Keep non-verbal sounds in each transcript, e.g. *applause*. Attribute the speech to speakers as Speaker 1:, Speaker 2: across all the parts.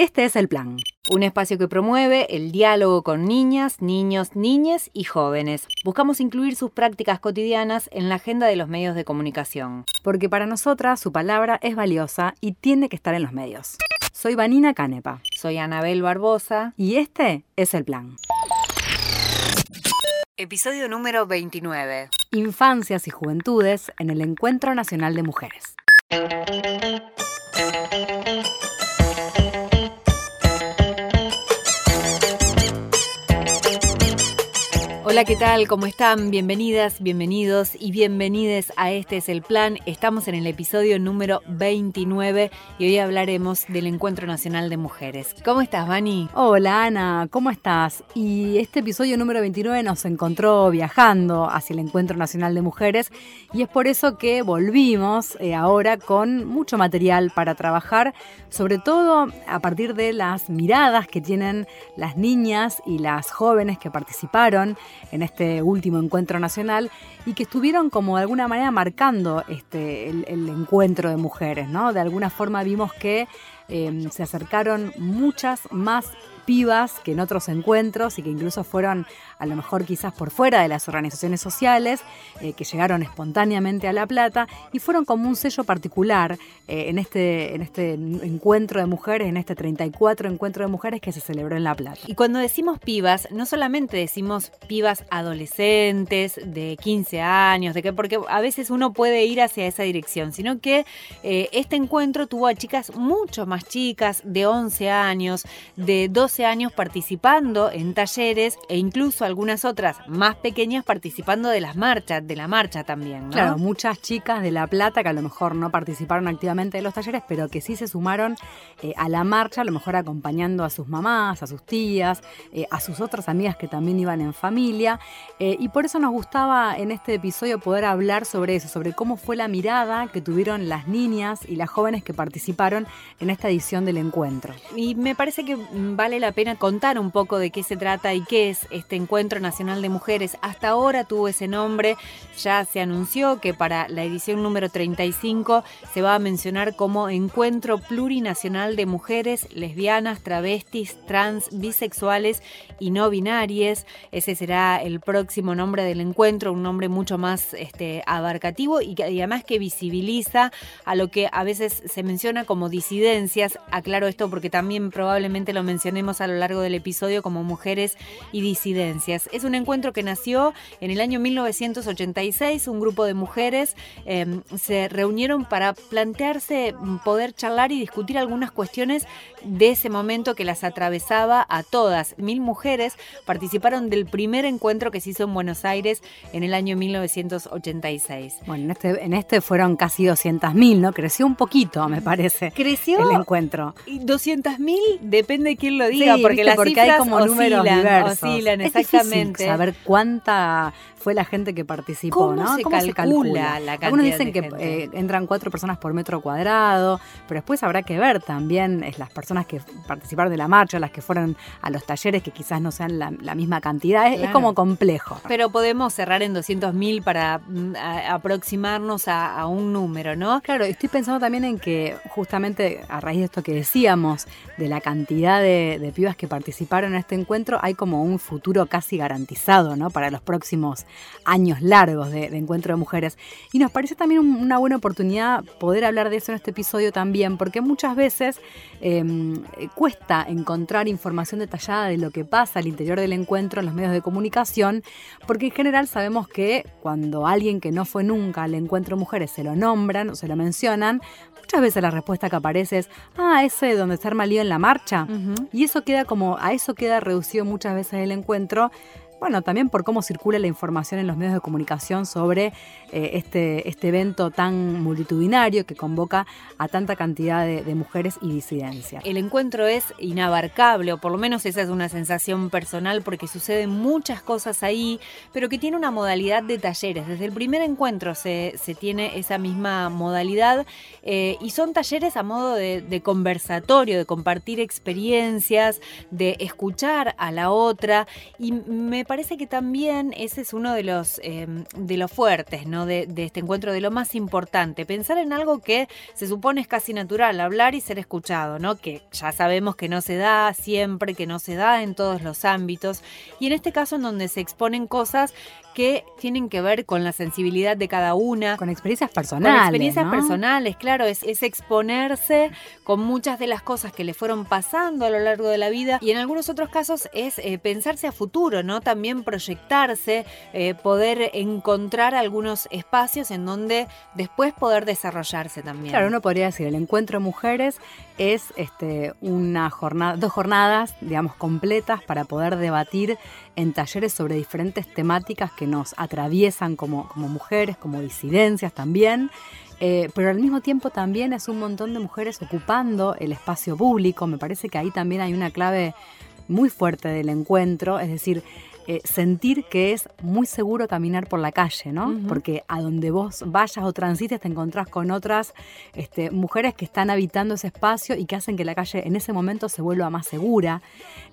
Speaker 1: Este es el plan.
Speaker 2: Un espacio que promueve el diálogo con niñas, niños, niñes y jóvenes. Buscamos incluir sus prácticas cotidianas en la agenda de los medios de comunicación.
Speaker 1: Porque para nosotras su palabra es valiosa y tiene que estar en los medios. Soy Vanina Canepa.
Speaker 2: Soy Anabel Barbosa.
Speaker 1: Y este es el plan.
Speaker 2: Episodio número 29.
Speaker 1: Infancias y juventudes en el Encuentro Nacional de Mujeres.
Speaker 2: Hola, ¿qué tal? ¿Cómo están? Bienvenidas, bienvenidos y bienvenides a Este es el Plan. Estamos en el episodio número 29 y hoy hablaremos del Encuentro Nacional de Mujeres. ¿Cómo estás, Vani?
Speaker 1: Hola, Ana, ¿cómo estás? Y este episodio número 29 nos encontró viajando hacia el Encuentro Nacional de Mujeres y es por eso que volvimos eh, ahora con mucho material para trabajar, sobre todo a partir de las miradas que tienen las niñas y las jóvenes que participaron en este último encuentro nacional y que estuvieron como de alguna manera marcando este, el, encuentro de mujeres, ¿no? De alguna forma vimos que eh, se acercaron muchas más pibas que en otros encuentros y que incluso fueron a lo mejor quizás por fuera de las organizaciones sociales, eh, que llegaron espontáneamente a La Plata y fueron como un sello particular eh, en, este, en este encuentro de mujeres, en este 34 encuentro de mujeres que se celebró en La Plata.
Speaker 2: Y cuando decimos pibas, no solamente decimos pibas adolescentes de 15 años, de que, porque a veces uno puede ir hacia esa dirección, sino que eh, este encuentro tuvo a chicas mucho más chicas, de 11 años, de 12 años participando en talleres e incluso algunas otras más pequeñas participando de las marchas, de la marcha también.
Speaker 1: Claro, muchas chicas de La Plata que a lo mejor no participaron activamente de los talleres, pero que sí se sumaron eh, a la marcha, a lo mejor acompañando a sus mamás, a sus tías, eh, a sus otras amigas que también iban en familia. Eh, y por eso nos gustaba en este episodio poder hablar sobre eso, sobre cómo fue la mirada que tuvieron las niñas y las jóvenes que participaron en esta edición del encuentro.
Speaker 2: Y me parece que vale la pena contar un poco de qué se trata y qué es este Encuentro Nacional de Mujeres. Hasta ahora tuvo ese nombre, ya se anunció que para la edición número 35 se va a mencionar como Encuentro Plurinacional de Mujeres, Lesbianas, Travestis, Trans, Bisexuales y No Binarias. Ese será el próximo nombre del encuentro, un nombre mucho más este, abarcativo y, que, además que visibiliza a lo que a veces se menciona como disidencias. Aclaro esto porque también probablemente lo mencionemos a lo largo del episodio como Mujeres y Disidencias. Es un encuentro que nació en el año 1986. Un grupo de mujeres em, se reunieron para plantearse poder charlar y discutir algunas cuestiones de ese momento que las atravesaba a todas. Mil mujeres participaron del primer encuentro que se hizo en Buenos Aires en el año 1986.
Speaker 1: Bueno, en este, en este fueron casi 200.000, ¿no? Creció un poquito, me parece.
Speaker 2: Creció
Speaker 1: el encuentro.
Speaker 2: 200.000 depende de quién lo diga porque las
Speaker 1: porque hay como números diversos.
Speaker 2: Oscilan, exactamente.
Speaker 1: saber cuánta fue la gente que participó,
Speaker 2: ¿no?
Speaker 1: Se
Speaker 2: ¿Cómo se calcula la cantidad
Speaker 1: Algunos dicen
Speaker 2: que
Speaker 1: eh, entran cuatro personas por metro cuadrado, pero después habrá que ver también es las personas que participaron de la marcha, las que fueron a los talleres, que quizás no sean la, misma cantidad. Es, como complejo.
Speaker 2: Pero podemos cerrar en 200.000 para mm, aproximarnos a, un número, ¿no?
Speaker 1: Claro, estoy pensando también en que justamente a raíz de esto que decíamos, de la cantidad de, de pibas que participaron en este encuentro, hay como un futuro casi garantizado, ¿no? Para los próximos años largos de, encuentro de mujeres. Y nos parece también una buena oportunidad poder hablar de eso en este episodio también, porque muchas veces em, cuesta encontrar información detallada de lo que pasa al interior del encuentro en los medios de comunicación, porque en general sabemos que cuando alguien que no fue nunca al encuentro de mujeres se lo nombran o se lo mencionan, muchas veces la respuesta que aparece es, ah, ese donde está arma lío en la marcha. Y eso queda como, a eso queda reducido muchas veces el encuentro bueno, también por cómo circula la información en los medios de comunicación sobre eh, este, este evento tan multitudinario que convoca a tanta cantidad de, mujeres y disidencias.
Speaker 2: El encuentro es inabarcable, o por lo menos esa es una sensación personal, porque suceden muchas cosas ahí, pero que tiene una modalidad de talleres. Desde el primer encuentro se, tiene esa misma modalidad eh, y son talleres a modo de conversatorio, de compartir experiencias, de escuchar a la otra, y me parece que también ese es uno de los, em, de los fuertes ¿no? De, de, este encuentro, de lo más importante. Pensar en algo que se supone es casi natural, hablar y ser escuchado, ¿no? que ya sabemos que no se da siempre, que no se da en todos los ámbitos. Y en este caso en donde se exponen cosas que tienen que ver con la sensibilidad de cada una.
Speaker 1: Con experiencias personales. Con
Speaker 2: experiencias personales, claro, es, es, exponerse con muchas de las cosas que le fueron pasando a lo largo de la vida y en algunos otros casos es eh, pensarse a futuro, ¿no? También proyectarse, eh, poder encontrar algunos espacios en donde después poder desarrollarse también.
Speaker 1: Claro, uno podría decir, el encuentro de mujeres es este, una jornada, dos jornadas, digamos, completas para poder debatir en talleres sobre diferentes temáticas que nos atraviesan como, mujeres, como disidencias también. Eh, pero al mismo tiempo también es un montón de mujeres ocupando el espacio público. Me parece que ahí también hay una clave muy fuerte del encuentro, es decir, eh, sentir que es muy seguro caminar por la calle, ¿no? Porque a donde vos vayas o transites te encontrás con otras este, mujeres que están habitando ese espacio y que hacen que la calle en ese momento se vuelva más segura.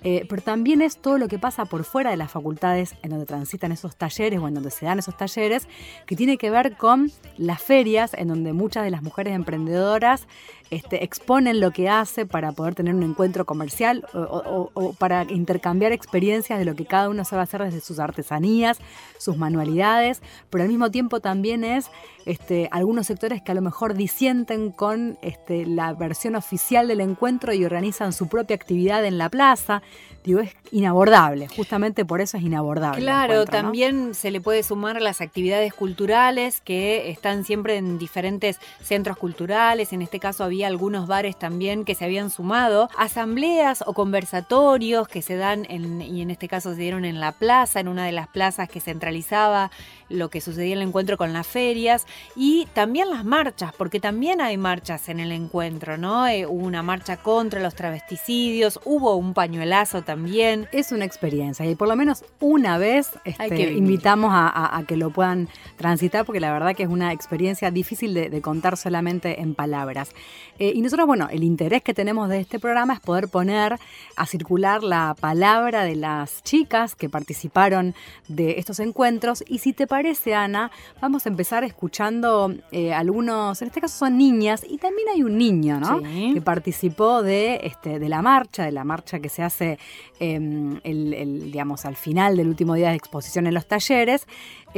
Speaker 1: Eh, pero también es todo lo que pasa por fuera de las facultades en donde transitan esos talleres o en donde se dan esos talleres, que tiene que ver con las ferias en donde muchas de las mujeres emprendedoras este, exponen lo que hace para poder tener un encuentro comercial o, para intercambiar experiencias de lo que cada uno sabe hacer desde sus artesanías, sus manualidades, pero al mismo tiempo también es este, algunos sectores que a lo mejor disienten con este, la versión oficial del encuentro y organizan su propia actividad en la plaza. Digo, es inabordable, justamente por eso es inabordable.
Speaker 2: Claro, también se le puede sumar las actividades culturales que están siempre en diferentes centros culturales, en este caso había algunos bares también que se habían sumado, asambleas o conversatorios que se dan, en, y en este caso se dieron en la plaza, en una de las plazas que centralizaba lo que sucedía en el encuentro con las ferias y también las marchas, porque también hay marchas en el encuentro, ¿no? Eh, hubo una marcha contra los travesticidios, hubo un pañuelazo también.
Speaker 1: Es una experiencia y por lo menos una vez este, invitamos a, que lo puedan transitar porque la verdad que es una experiencia difícil de, contar solamente en palabras. Eh, y nosotros, bueno, el interés que tenemos de este programa es poder poner a circular la palabra de las chicas que participaron de estos encuentros y si te parece, Ana, vamos a empezar escuchando eh, algunos, en este caso son niñas, y también hay un niño, ¿no? Que participó de, este, de la marcha, de la marcha que se hace em, el, digamos, al final del último día de exposición en los talleres,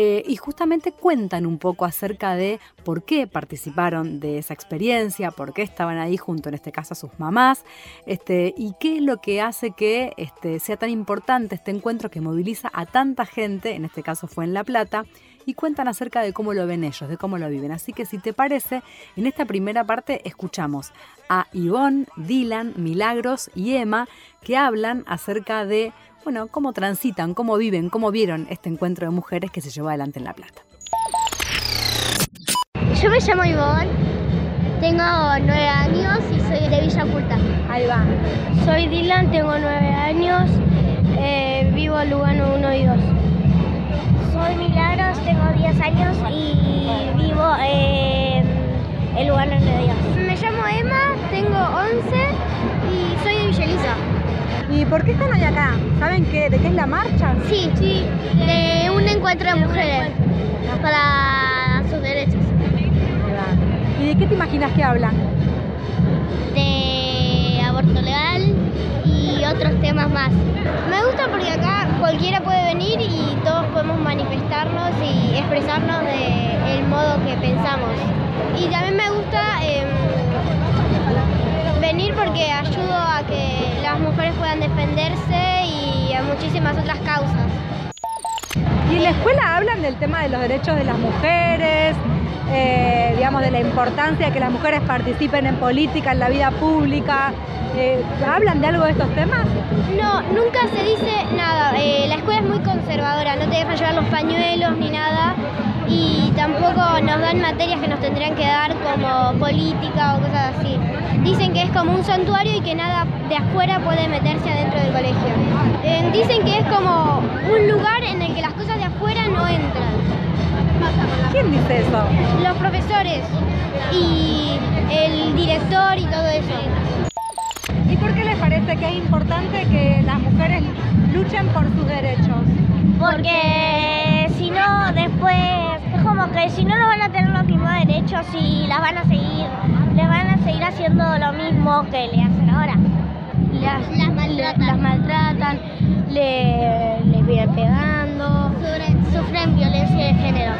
Speaker 1: eh, y justamente cuentan un poco acerca de por qué participaron de esa experiencia, por qué estaban ahí junto, en este caso, a sus mamás, este, y qué es lo que hace que este, sea tan importante este encuentro que moviliza a tanta gente, en este caso fue en La Plata, y cuentan acerca de cómo lo ven ellos, de cómo lo viven. Así que si te parece, en esta primera parte escuchamos a Ivonne, Dylan, Milagros y Emma que hablan acerca de, bueno, cómo transitan, cómo viven, cómo vieron este encuentro de mujeres que se llevó adelante en La Plata.
Speaker 3: Yo me llamo Ivonne, tengo nueve años y soy de Villa Oculta.
Speaker 4: Ahí va.
Speaker 3: Soy Dylan, tengo nueve años, eh, vivo en Lugano 1 y 2. Soy Milagros, tengo 10 años y vivo en el lugar donde Dios. Me llamo Emma, tengo 11 y soy de Villeliza.
Speaker 4: ¿Y por qué están hoy acá? ¿Saben qué, de qué es la marcha?
Speaker 3: Sí, sí, de un encuentro de mujeres para sus derechos.
Speaker 4: ¿Y de qué te imaginas que hablan?
Speaker 3: De aborto legal y otros temas más. Me gusta porque acá cualquiera puede venir y todos podemos manifestarnos y expresarnos del modo que pensamos. Y también me gusta em, venir porque ayudo a que las mujeres puedan defenderse y a muchísimas otras causas.
Speaker 4: ¿Y en la escuela hablan del tema de los derechos de las mujeres, eh, digamos, de la importancia de que las mujeres participen en política, en la vida pública? Eh, ¿Hablan de algo de estos temas?
Speaker 3: No, nunca se dice nada. Eh, la escuela es muy conservadora, no te dejan llevar los pañuelos ni nada. Y tampoco nos dan materias que nos tendrían que dar como política o cosas así. Dicen que es como un santuario y que nada de afuera puede meterse adentro del colegio. Eh, dicen que es como un lugar en el que las cosas de afuera no entran.
Speaker 4: ¿Quién dice eso?
Speaker 3: Los profesores y el director y todo eso
Speaker 4: que es importante que las mujeres luchen por sus derechos?
Speaker 5: Porque si no, después es como que si no, no van a tener los mismos derechos y las van a seguir, les van a seguir haciendo lo mismo que le hacen ahora. Las, las maltratan, le, les vienen pegando, sufren, violencia de género.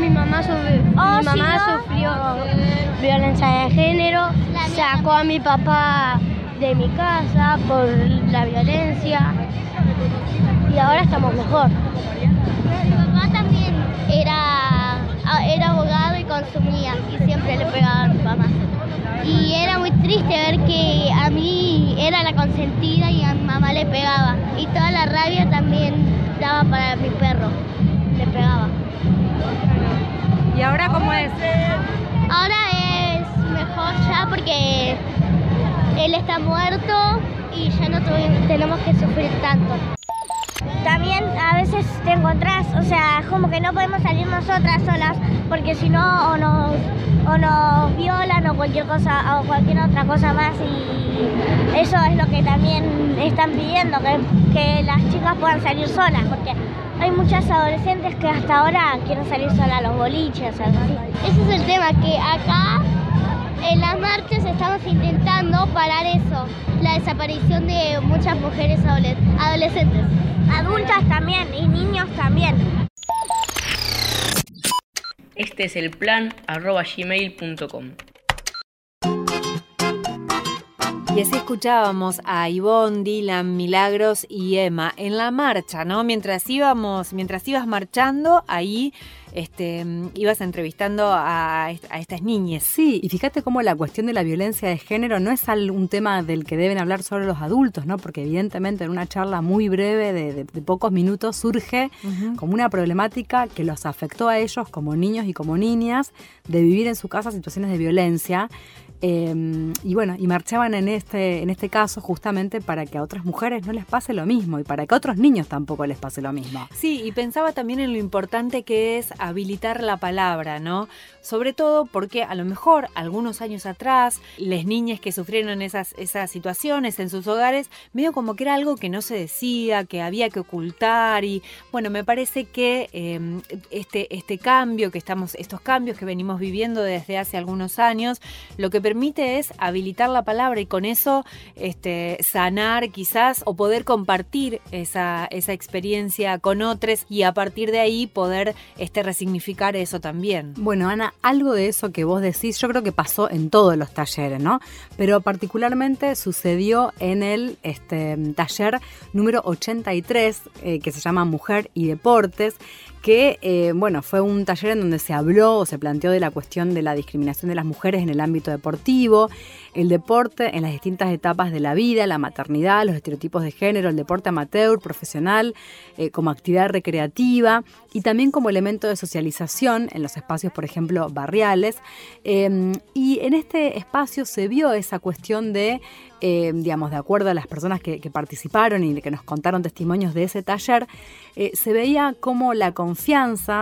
Speaker 5: Mi mamá, mi mamá sufrió violencia de género, sacó a mi papá de mi casa por la violencia y ahora estamos mejor. Mi papá también era, era abogado y consumía y siempre le pegaba a mi mamá. Y era muy triste ver que a mí era la consentida y a mi mamá le pegaba. Y toda la rabia también daba para mi perro, le pegaba.
Speaker 4: ¿Y ahora cómo es?
Speaker 5: Ahora es mejor ya porque él está muerto y ya no tenemos que sufrir tanto. También a veces te encontrás, o sea, como que no podemos salir nosotras solas porque si no o nos, o nos violan o cualquier cosa o cualquier otra cosa más y eso es lo que también están pidiendo, que, que las chicas puedan salir solas porque hay muchas adolescentes que hasta ahora quieren salir solas a los boliches, algo así. Ese es el tema, que acá en las marchas estamos intentando parar eso, la desaparición de muchas mujeres adolescentes. Adultas también y niños también.
Speaker 6: Este es el plan arroba gmail.com.
Speaker 2: Y así escuchábamos a Ivonne, Dylan, Milagros y Emma en la marcha, ¿no? Mientras íbamos, mientras ibas marchando, ahí este, ibas entrevistando a, estas niñas.
Speaker 1: Sí, y fíjate cómo la cuestión de la violencia de género no es un tema del que deben hablar solo los adultos, ¿no? Porque evidentemente en una charla muy breve de, pocos minutos surge como una problemática que los afectó a ellos como niños y como niñas de vivir en su casa situaciones de violencia Em, y bueno, y marchaban en este, en este caso justamente para que a otras mujeres no les pase lo mismo y para que a otros niños tampoco les pase lo mismo.
Speaker 2: Sí, y pensaba también en lo importante que es habilitar la palabra, ¿no? Sobre todo porque a lo mejor algunos años atrás, las niñas que sufrieron esas, esas situaciones en sus hogares, medio como que era algo que no se decía, que había que ocultar y bueno, me parece que em, este, este cambio que estamos, estos cambios que venimos viviendo desde hace algunos años, lo que permite es habilitar la palabra y con eso este, sanar quizás o poder compartir esa, esa experiencia con otros y a partir de ahí poder este, resignificar eso también.
Speaker 1: Bueno, Ana, algo de eso que vos decís, yo creo que pasó en todos los talleres, ¿no? Pero particularmente sucedió en el este, taller número 83, eh, que se llama Mujer y Deportes, que eh, bueno, fue un taller en donde se habló o se planteó de la cuestión de la discriminación de las mujeres en el ámbito deportivo, el deporte en las distintas etapas de la vida, la maternidad, los estereotipos de género, el deporte amateur, profesional, eh, como actividad recreativa y también como elemento de socialización en los espacios, por ejemplo, barriales. Em, y en este espacio se vio esa cuestión de eh, digamos, de acuerdo a las personas que, participaron y que nos contaron testimonios de ese taller, eh, se veía cómo la confianza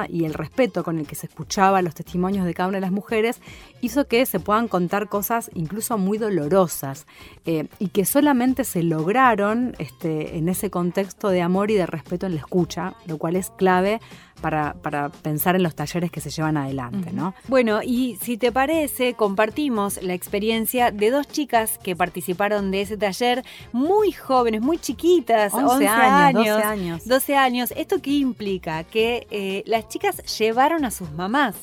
Speaker 1: y el respeto con el que se escuchaba los testimonios de cada una de las mujeres hizo que se puedan contar cosas incluso muy dolorosas eh, y que solamente se lograron este, en ese contexto de amor y de respeto en la escucha, lo cual es clave para, pensar en los talleres que se llevan adelante, ¿no?
Speaker 2: Bueno, y si te parece, compartimos la experiencia de dos chicas que participaron de ese taller, muy jóvenes, muy chiquitas, 11, años, 12 años. 12 años. ¿Esto qué implica? Que eh, las chicas llevaron a sus mamás.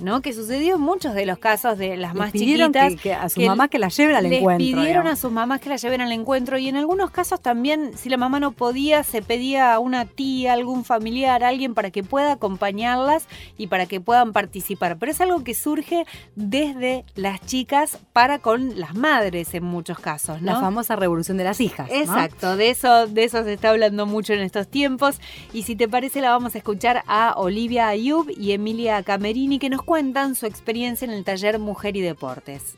Speaker 2: ¿No? Que sucedió en muchos de los casos de las más chiquitas.
Speaker 1: Que, a su mamá que la lleven al encuentro.
Speaker 2: pidieron a sus mamás que la lleven al encuentro y en algunos casos también, si la mamá no podía, se pedía a una tía, algún familiar, alguien para que pueda acompañarlas y para que puedan participar. Pero es algo que surge desde las chicas para con las madres en muchos casos,
Speaker 1: La famosa revolución de las hijas.
Speaker 2: Exacto, de eso, de eso se está hablando mucho en estos tiempos. Y si te parece, la vamos a escuchar a Olivia Ayub y Emilia Camerini que nos cuentan su experiencia en el taller Mujer y Deportes.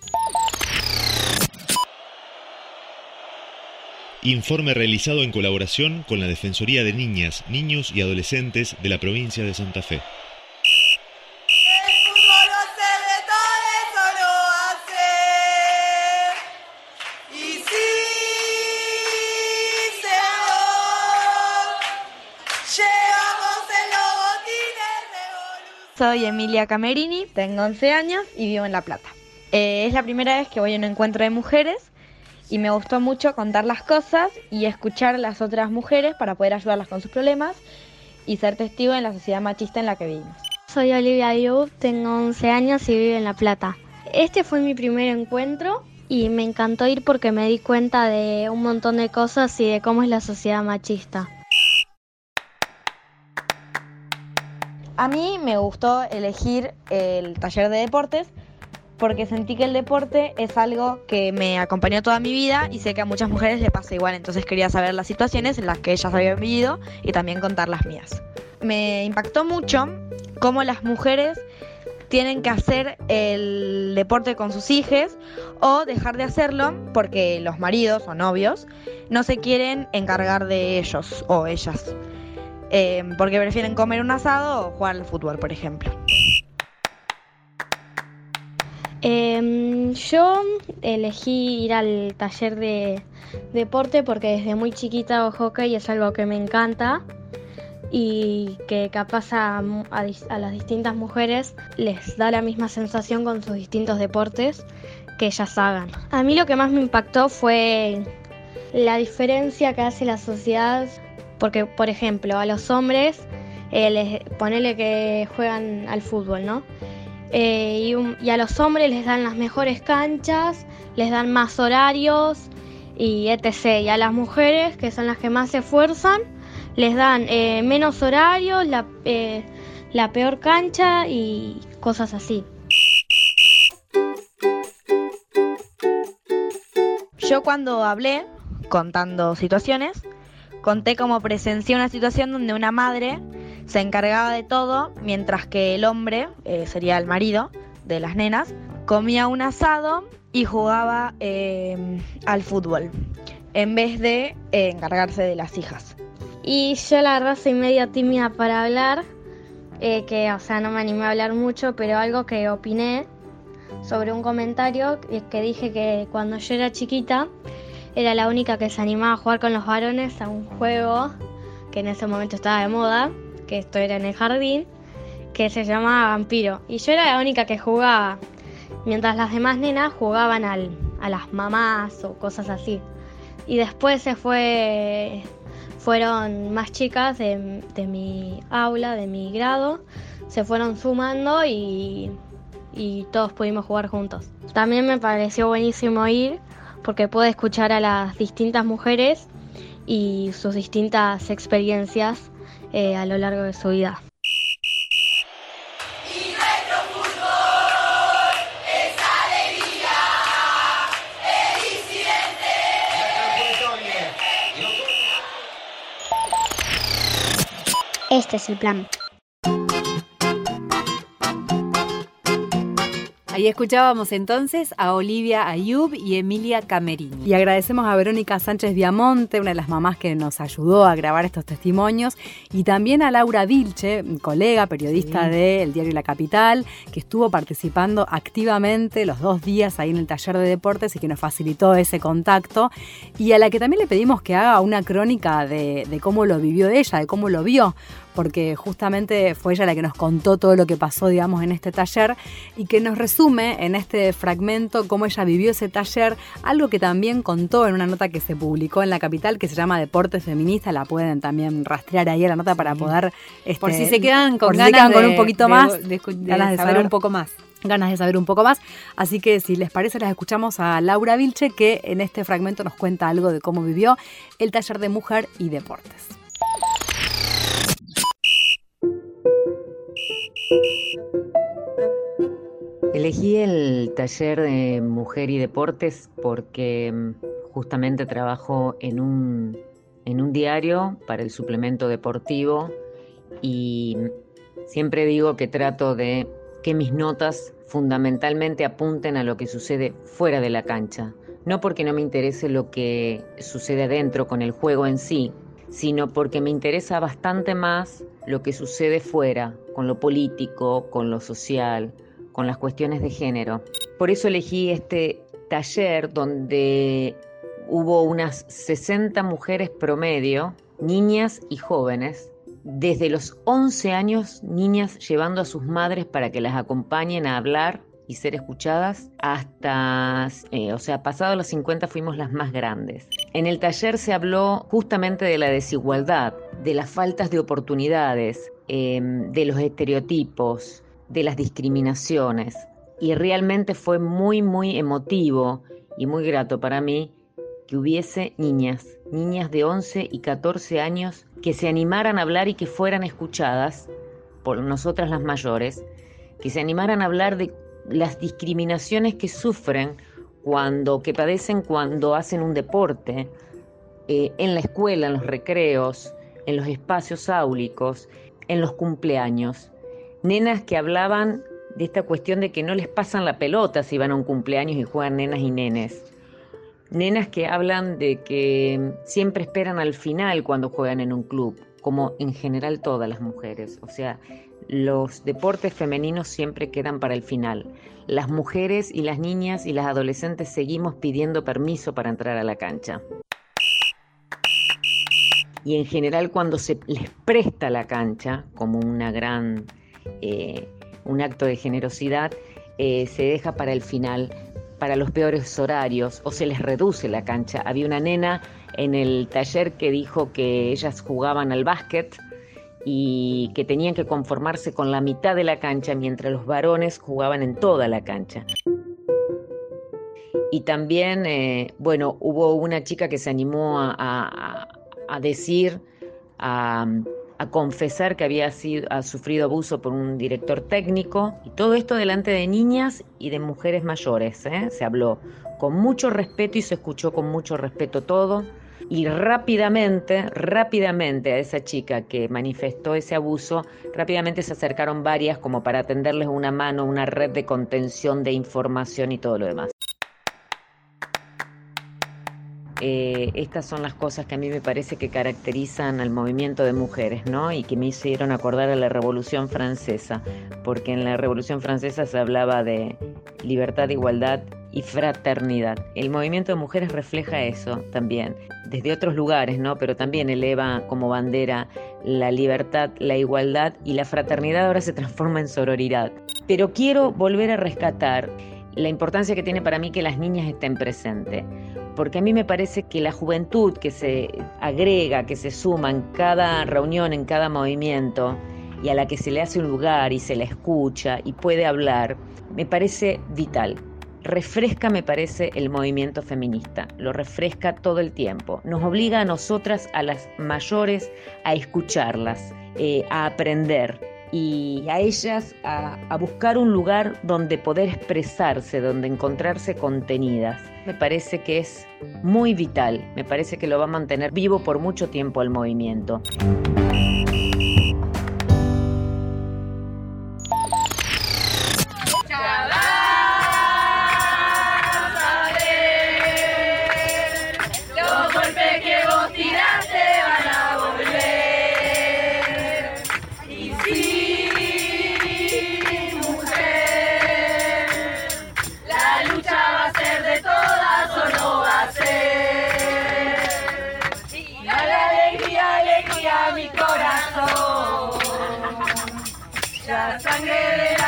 Speaker 7: Informe realizado en colaboración con la Defensoría de Niñas, Niños y Adolescentes de la provincia de Santa Fe.
Speaker 8: Soy Emilia Camerini, tengo 11 años y vivo en La Plata. Eh, es la primera vez que voy a un encuentro de mujeres y me gustó mucho contar las cosas y escuchar a las otras mujeres para poder ayudarlas con sus problemas y ser testigo en la sociedad machista en la que vivimos.
Speaker 9: Soy Olivia Ayub, tengo 11 años y vivo en La Plata. Este fue mi primer encuentro y me encantó ir porque me di cuenta de un montón de cosas y de cómo es la sociedad machista.
Speaker 8: A mí me gustó elegir el taller de deportes porque sentí que el deporte es algo que me acompañó toda mi vida y sé que a muchas mujeres le pasa igual, entonces quería saber las situaciones en las que ellas habían vivido y también contar las mías. Me impactó mucho cómo las mujeres tienen que hacer el deporte con sus hijos o dejar de hacerlo porque los maridos o novios no se quieren encargar de ellos o ellas. Eh, porque prefieren comer un asado o jugar al fútbol, por ejemplo.
Speaker 9: Em, yo elegí ir al taller de deporte porque desde muy chiquita hago hockey es algo que me encanta y que capaz a, a, las distintas mujeres les da la misma sensación con sus distintos deportes que ellas hagan. A mí lo que más me impactó fue la diferencia que hace la sociedad, porque por ejemplo a los hombres, eh, les, ponele que juegan al fútbol, ¿no? Eh, y, a los hombres les dan las mejores canchas, les dan más horarios y etc. Y a las mujeres, que son las que más se esfuerzan, les dan eh, menos horarios, la peor cancha y cosas así.
Speaker 8: Yo cuando hablé, contando situaciones, conté cómo presencié una situación donde una madre se encargaba de todo, mientras que el hombre, eh, sería el marido de las nenas, comía un asado y jugaba al fútbol, en vez de encargarse de las hijas.
Speaker 9: Y yo la verdad soy medio tímida para hablar, eh, que o sea no me animé a hablar mucho, pero algo que opiné sobre un comentario que dije que cuando yo era chiquita era la única que se animaba a jugar con los varones a un juego que en ese momento estaba de moda, que esto era en el jardín, que se llamaba Vampiro. Y yo era la única que jugaba, mientras las demás nenas jugaban al, a las mamás o cosas así. Y después se fue fueron más chicas de, mi aula, de mi grado, se fueron sumando y, y todos pudimos jugar juntos. También me pareció buenísimo ir porque pude escuchar a las distintas mujeres y sus distintas experiencias eh, a lo largo de su vida.
Speaker 10: Este es el plan.
Speaker 2: Ahí escuchábamos entonces a Olivia Ayub y Emilia Camerini.
Speaker 1: Y agradecemos a Verónica Sánchez Viamonte, una de las mamás que nos ayudó a grabar estos testimonios, y también a Laura Vilche, colega, periodista del diario La Capital, que estuvo participando activamente los dos días ahí en el taller de deportes y que nos facilitó ese contacto, y a la que también le pedimos que haga una crónica de, de cómo lo vivió ella, de cómo lo vio, porque justamente fue ella la que nos contó todo lo que pasó, digamos, en este taller y que nos resume en este fragmento cómo ella vivió ese taller, algo que también contó en una nota que se publicó en la capital que se llama Deportes Feministas, la pueden también rastrear ahí la nota para poder...
Speaker 2: por si se quedan con
Speaker 1: ganas con un poquito más,
Speaker 2: de, saber un poco más
Speaker 1: ganas de saber un poco más. Así que si les parece, las escuchamos a Laura Vilche, que en este fragmento nos cuenta algo de cómo vivió el taller de mujer y deportes.
Speaker 11: Elegí el taller de mujer y deportes porque mm, justamente trabajo en un, en un diario para el suplemento deportivo y siempre digo que trato de que mis notas fundamentalmente apunten a lo que sucede fuera de la cancha. No porque no me interese lo que sucede adentro con el juego en sí, sino porque me interesa bastante más lo que sucede fuera, con lo político, con lo social, con las cuestiones de género. Por eso elegí este taller donde hubo unas 60 mujeres promedio, niñas y jóvenes, desde los 11 años, niñas llevando a sus madres para que las acompañen a hablar y ser escuchadas, hasta, eh, o sea, pasado los 50 fuimos las más grandes. En el taller se habló justamente de la desigualdad, de las faltas de oportunidades, em, de los estereotipos, de las discriminaciones. Y realmente fue muy, muy emotivo y muy grato para mí que hubiese niñas, niñas de 11 y 14 años, que se animaran a hablar y que fueran escuchadas por nosotras las mayores, que se animaran a hablar de las discriminaciones que sufren cuando, que padecen cuando hacen un deporte, eh, en la escuela, en los recreos, en los espacios áulicos, en los cumpleaños. Nenas que hablaban de esta cuestión de que no les pasan la pelota si van a un cumpleaños y juegan nenas y nenes. Nenas que hablan de que siempre esperan al final cuando juegan en un club, como en general todas las mujeres. O sea, los deportes femeninos siempre quedan para el final. Las mujeres y las niñas y las adolescentes seguimos pidiendo permiso para entrar a la cancha. Y en general cuando se les presta la cancha como una gran, eh, un acto de generosidad, eh, se deja para el final, para los peores horarios o se les reduce la cancha. Había una nena en el taller que dijo que ellas jugaban al básquet y que tenían que conformarse con la mitad de la cancha mientras los varones jugaban en toda la cancha. Y también, eh, bueno, hubo una chica que se animó a, decir, a, confesar que había sido, ha sufrido abuso por un director técnico, y todo esto delante de niñas y de mujeres mayores. ¿eh? Se habló con mucho respeto y se escuchó con mucho respeto todo y rápidamente, rápidamente a esa chica que manifestó ese abuso, rápidamente se acercaron varias como para tenderles una mano, una red de contención de información y todo lo demás. Eh, estas son las cosas que a mí me parece que caracterizan al movimiento de mujeres, ¿no? Y que me hicieron acordar a la Revolución Francesa, porque en la Revolución Francesa se hablaba de libertad, igualdad y fraternidad. El movimiento de mujeres refleja eso también, desde otros lugares, ¿no? Pero también eleva como bandera la libertad, la igualdad y la fraternidad ahora se transforma en sororidad. Pero quiero volver a rescatar la importancia que tiene para mí que las niñas estén presentes, porque a mí me parece que la juventud que se agrega, que se suma en cada reunión, en cada movimiento, y a la que se le hace un lugar y se la escucha y puede hablar, me parece vital. Refresca, me parece, el movimiento feminista, lo refresca todo el tiempo, nos obliga a nosotras, a las mayores, a escucharlas, eh, a aprender y a ellas a, buscar un lugar donde poder expresarse, donde encontrarse contenidas. Me parece que es muy vital, me parece que lo va a mantener vivo por mucho tiempo el movimiento.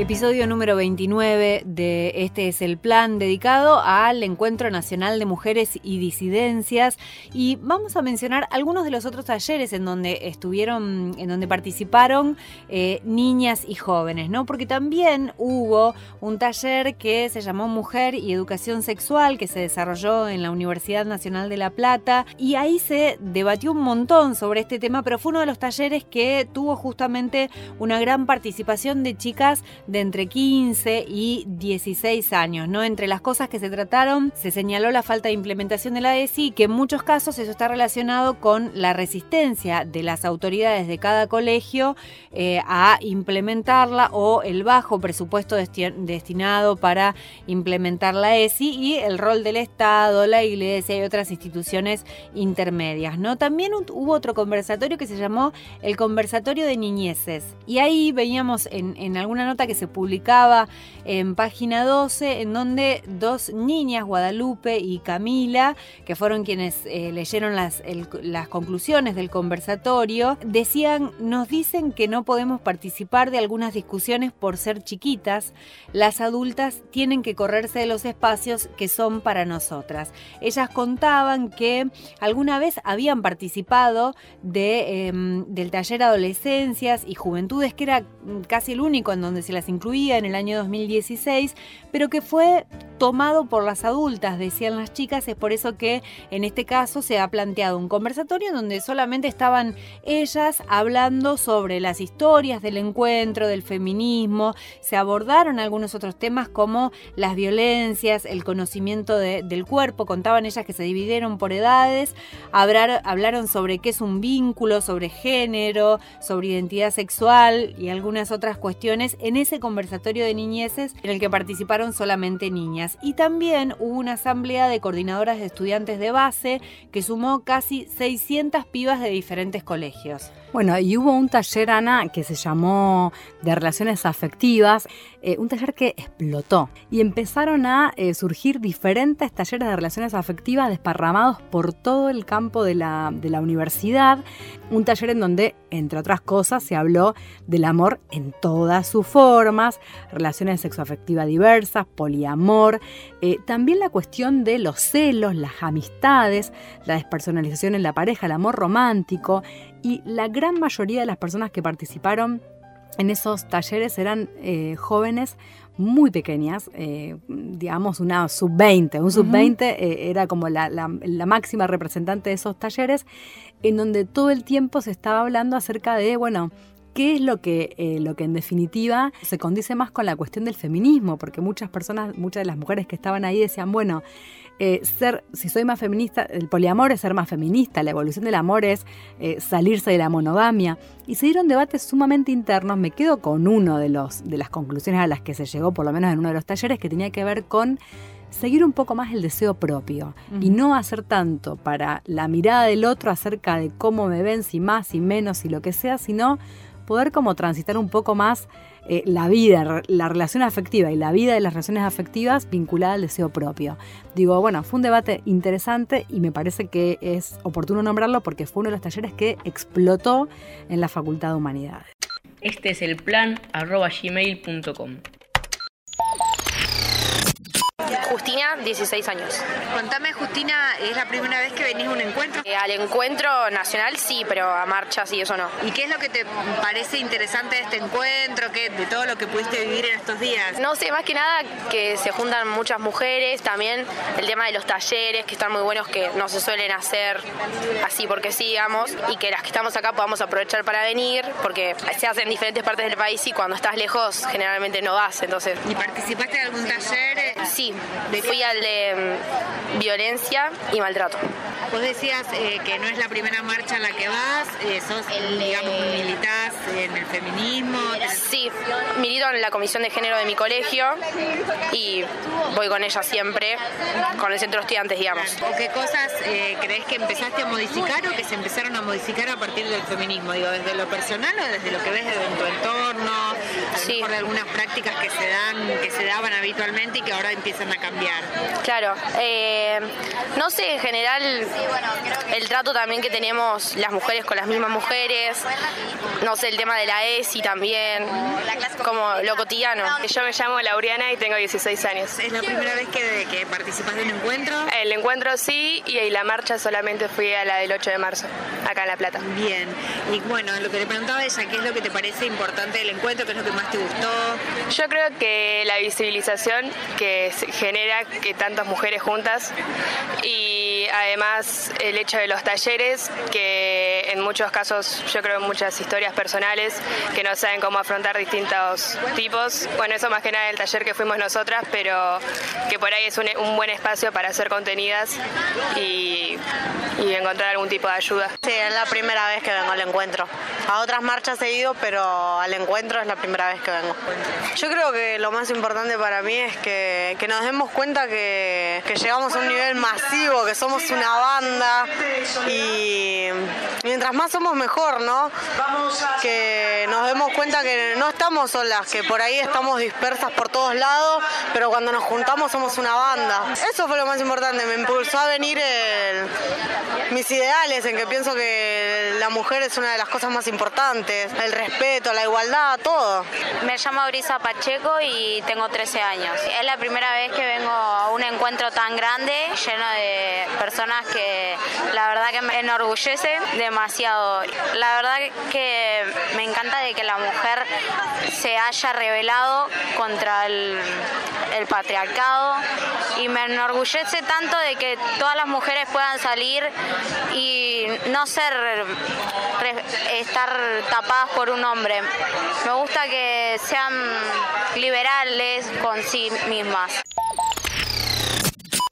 Speaker 2: Episodio número 29 de Este es el plan dedicado al Encuentro Nacional de Mujeres y Disidencias y vamos a mencionar algunos de los otros talleres en donde estuvieron, en donde participaron eh, niñas y jóvenes, ¿no? Porque también hubo un taller que se llamó Mujer y Educación Sexual que se desarrolló en la Universidad Nacional de La Plata y ahí se debatió un montón sobre este tema, pero fue uno de los talleres que tuvo justamente una gran participación de chicas de entre 15 y 16 años. ¿no? Entre las cosas que se trataron, se señaló la falta de implementación de la ESI que en muchos casos eso está relacionado con la resistencia de las autoridades de cada colegio eh, a implementarla o el bajo presupuesto destinado para implementar la ESI y el rol del Estado, la Iglesia y otras instituciones intermedias. ¿no? También hubo otro conversatorio que se llamó el Conversatorio de Niñeces y ahí veíamos en, en alguna nota que se publicaba en página 12 en donde dos niñas, Guadalupe y Camila, que fueron quienes eh, leyeron las, las conclusiones del conversatorio, decían, nos dicen que no podemos participar de algunas discusiones por ser chiquitas, las adultas tienen que correrse de los espacios que son para nosotras. Ellas contaban que alguna vez habían participado de, em, del taller Adolescencias y Juventudes, que era casi el único en donde se las incluía en el año 2016, pero que fue tomado por las adultas, decían las chicas, es por eso que en este caso se ha planteado un conversatorio donde solamente estaban ellas hablando sobre las historias del encuentro, del feminismo, se abordaron algunos otros temas como las violencias, el conocimiento del cuerpo, contaban ellas que se dividieron por edades, hablaron sobre qué es un vínculo, sobre género, sobre identidad sexual y algunas otras cuestiones. En ese conversatorio de en el que participaron solamente niñas. Y también hubo una asamblea de coordinadoras de estudiantes de base que sumó casi 600 pibas de diferentes colegios.
Speaker 1: Bueno, y hubo un taller, Ana, que se llamó de relaciones afectivas, eh, un taller que explotó y empezaron a eh, surgir diferentes talleres de relaciones afectivas desparramados por todo el campo de la, de la universidad, un taller en donde, entre otras cosas, se habló del amor en todas sus formas, relaciones sexoafectivas diversas, poliamor, eh, también la cuestión de los celos, las amistades, la despersonalización en la pareja, el amor romántico, y la gran mayoría de las personas que participaron en esos talleres eran eh, jóvenes muy pequeñas, eh, digamos una sub-20, un sub-20 eh, era como la, máxima representante de esos talleres, en donde todo el tiempo se estaba hablando acerca de, bueno, qué es lo que, lo que en definitiva se condice más con la cuestión del feminismo, porque muchas personas, muchas de las mujeres que estaban ahí decían, bueno, eh, ser, si soy más feminista, el poliamor es ser más feminista, la evolución del amor es eh, salirse de la monogamia. Y se dieron debates sumamente internos. Me quedo con uno de, los, de las conclusiones a las que se llegó, por lo menos en uno de los talleres, que tenía que ver con seguir un poco más el deseo propio y no hacer tanto para la mirada del otro acerca de cómo me ven, si más, si menos, si lo que sea, sino poder como transitar un poco más eh, la vida, la relación afectiva y la vida de las relaciones afectivas vinculada al deseo propio. Digo, bueno, fue un debate interesante y me parece que es oportuno nombrarlo porque fue uno de los talleres que explotó en la Facultad de Humanidades.
Speaker 6: Este es el plan arroba gmail.com.
Speaker 12: Justina, 16 años.
Speaker 13: Contame, Justina, ¿es la primera vez que venís a un encuentro?
Speaker 12: Eh, al encuentro nacional sí, pero a marchas y eso no.
Speaker 13: ¿Y qué es lo que te parece interesante de este encuentro, ¿Qué, de todo lo que pudiste vivir en estos días?
Speaker 12: No sé, más que nada que se juntan muchas mujeres, también el tema de los talleres, que están muy buenos, que no se suelen hacer así porque sí, digamos, y que las que estamos acá podamos aprovechar para venir, porque se hacen en diferentes partes del país y cuando estás lejos generalmente no vas, entonces...
Speaker 13: ¿Y participaste de algún taller?
Speaker 12: Sí, Fui al de mm, violencia y maltrato.
Speaker 13: Vos decías eh, que no es la primera marcha a la que vas, eh, sos, digamos, militás en el feminismo.
Speaker 12: Sí, milito en la comisión de género de mi colegio y voy con ella siempre, con el centro estudiantes, digamos.
Speaker 13: ¿Qué cosas eh, crees que empezaste a modificar o que se empezaron a modificar a partir del feminismo? Digo, desde lo personal o desde lo que ves en tu entorno, a lo mejor de algunas prácticas que se dan, que se daban habitualmente y que ahora empiezan a cambiar.
Speaker 12: Claro, no sé, en general el trato también que tenemos las mujeres con las mismas mujeres, no sé, el tema de la ESI también, como lo cotidiano.
Speaker 14: Yo me llamo Lauriana y tengo 16 años.
Speaker 13: ¿Es la primera vez que, que participas de un encuentro?
Speaker 14: El encuentro sí y la marcha solamente fui a la del 8 de marzo, acá en La Plata.
Speaker 13: Bien, y bueno, lo que le preguntaba ella, ¿qué es lo que te parece importante del encuentro? ¿Qué es lo que más te gustó?
Speaker 14: Yo creo que la visibilización que que que tantas mujeres juntas y además el hecho de los talleres que en muchos casos yo creo en muchas historias personales que no saben cómo afrontar distintos tipos. Bueno, eso más que nada el taller que fuimos nosotras, pero que por ahí es un, un buen espacio para hacer contenidas y, y encontrar algún tipo de ayuda.
Speaker 15: Sí, es la primera vez que vengo al encuentro. A otras marchas he ido, pero al encuentro es la primera vez que vengo. Yo creo que lo más importante para mí es que, que nos demos cuenta que, llegamos a un nivel masivo, que somos una banda y mientras más somos mejor, ¿no? Que nos demos cuenta que no estamos solas, que por ahí estamos dispersas por todos lados, pero cuando nos juntamos somos una banda. Eso fue lo más importante, me impulsó a venir mis ideales, en que pienso que la mujer es una de las cosas más importantes, el respeto, la igualdad, todo.
Speaker 16: Me llamo Brisa Pacheco y tengo 13 años. Es la primera vez que vengo a un encuentro tan grande, lleno de personas que la verdad que me enorgullece demasiado. La verdad que me encanta de que la mujer se haya rebelado contra el, el patriarcado y me enorgullece tanto de que todas las mujeres puedan salir y no ser estar tapadas por un hombre. Me gusta que sean liberales con sí mismas.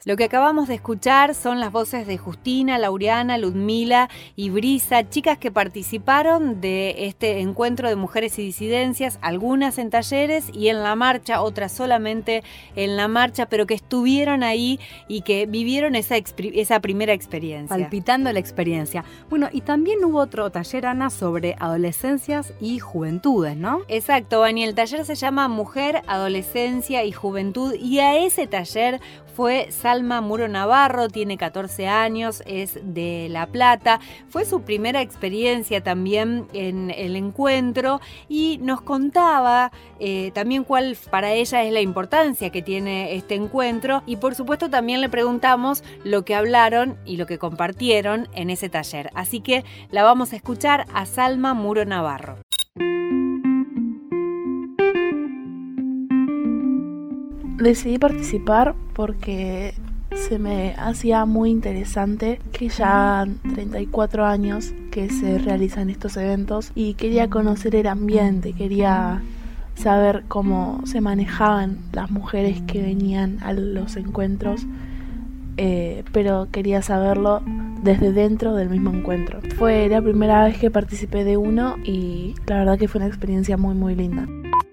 Speaker 2: Lo que acabamos de escuchar son las voces de Justina, Laureana, Ludmila y Brisa, chicas que participaron de este encuentro de mujeres y disidencias, algunas en talleres y en la marcha, otras solamente en la marcha, pero que estuvieron ahí y que vivieron esa, esa primera experiencia.
Speaker 1: Palpitando la experiencia. Bueno, y también hubo otro taller, Ana, sobre adolescencias y juventudes, ¿no?
Speaker 2: Exacto, Ani. El taller se llama Mujer, Adolescencia y Juventud y a ese taller fue Salma Muro Navarro, tiene 14 años, es de La Plata. Fue su primera experiencia también en el encuentro y nos contaba eh, también cuál para ella es la importancia que tiene este encuentro y por supuesto también le preguntamos lo que hablaron y lo que compartieron en ese taller. Así que la vamos a escuchar a Salma Muro Navarro.
Speaker 17: Decidí participar porque se me hacía muy interesante que ya 34 años que se realizan estos eventos y quería conocer el ambiente, quería saber cómo se manejaban las mujeres que venían a los encuentros, eh, pero quería saberlo desde dentro del mismo encuentro. Fue la primera vez que participé de uno y la verdad que fue una experiencia muy muy linda.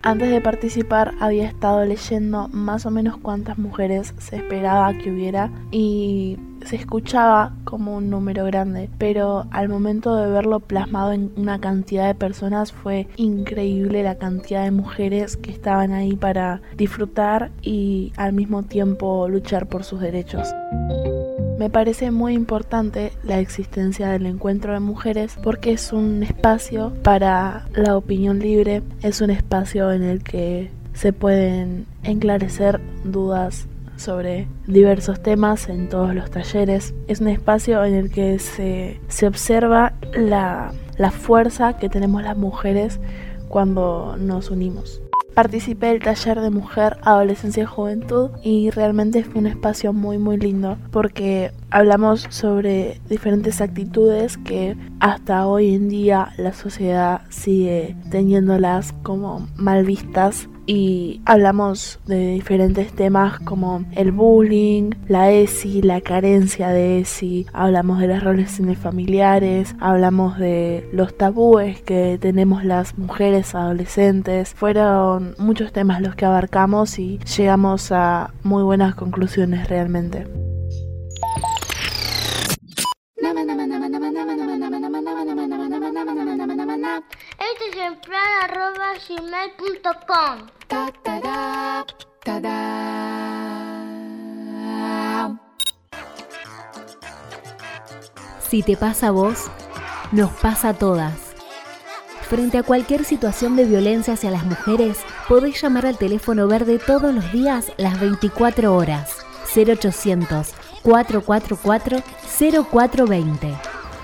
Speaker 17: Antes de participar había estado leyendo más o menos cuántas mujeres se esperaba que hubiera y se escuchaba como un número grande, pero al momento de verlo plasmado en una cantidad de personas fue increíble la cantidad de mujeres que estaban ahí para disfrutar y al mismo tiempo luchar por sus derechos. Me parece muy importante la existencia del encuentro de mujeres porque es un espacio para la opinión libre, es un espacio en el que se pueden enclarecer dudas sobre diversos temas en todos los talleres. Es un espacio en el que se, se observa la, la fuerza que tenemos las mujeres cuando nos unimos. Participé del taller de mujer, adolescencia y juventud y realmente fue un espacio muy muy lindo porque hablamos sobre diferentes actitudes que hasta hoy en día la sociedad sigue teniéndolas como mal vistas y hablamos de diferentes temas como el bullying, la ESI, la carencia de ESI, hablamos de las relaciones familiares, hablamos de los tabúes que tenemos las mujeres adolescentes. Fueron muchos temas los que abarcamos y llegamos a muy buenas conclusiones realmente.
Speaker 5: gmail.com.
Speaker 18: Si te pasa a vos, nos pasa a todas. Frente a cualquier situación de violencia hacia las mujeres, podés llamar al teléfono verde todos los días, las 24 horas. 0800 444 0420.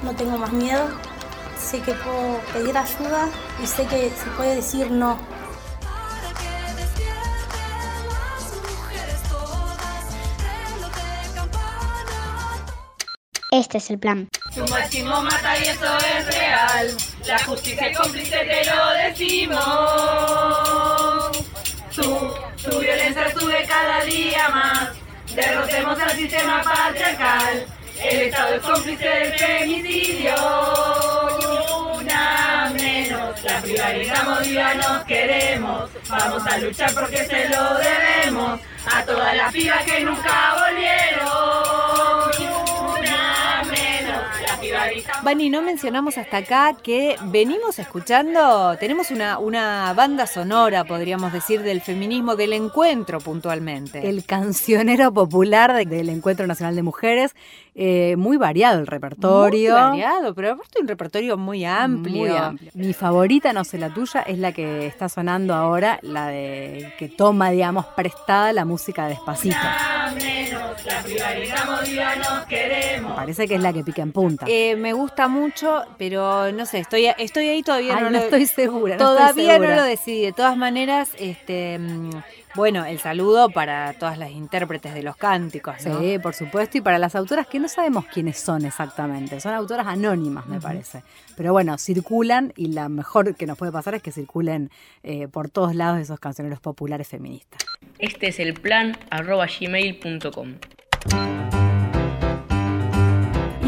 Speaker 19: No tengo más miedo, sé que puedo pedir ayuda y sé que se puede decir no.
Speaker 5: Este es el plan.
Speaker 20: Su machismo mata y eso es real. La justicia es cómplice, te lo decimos. Su, su violencia sube cada día más. Derrotemos al sistema patriarcal. El Estado es cómplice del femicidio. La privarizamos, viva nos queremos. Vamos a luchar porque se lo debemos a todas las pibas que nunca volvieron.
Speaker 2: Vani, no mencionamos hasta acá que venimos escuchando, tenemos una, una banda sonora, podríamos decir, del feminismo, del encuentro puntualmente.
Speaker 1: El cancionero popular de- del Encuentro Nacional de Mujeres, eh, muy variado el repertorio.
Speaker 2: Muy variado, pero aparte un repertorio muy amplio.
Speaker 1: Muy amplio. Mi favorita, no sé la tuya, es la que está sonando ahora, la de que toma, digamos, prestada la música de despacito.
Speaker 20: Menos, la nos queremos.
Speaker 1: Parece que es la que pica en punta.
Speaker 2: Eh, me gusta mucho, pero no sé, estoy, estoy ahí todavía.
Speaker 1: Ay,
Speaker 2: no,
Speaker 1: no estoy segura,
Speaker 2: Todavía
Speaker 1: segura.
Speaker 2: no lo decidí. De todas maneras, este, mm, bueno, el saludo para todas las intérpretes de los cánticos. ¿no?
Speaker 1: Sí, por supuesto, y para las autoras que no sabemos quiénes son exactamente, son autoras anónimas, me parece. Pero bueno, circulan y la mejor que nos puede pasar es que circulen eh, por todos lados esos cancioneros populares feministas.
Speaker 6: Este es el plan arroba gmail.com.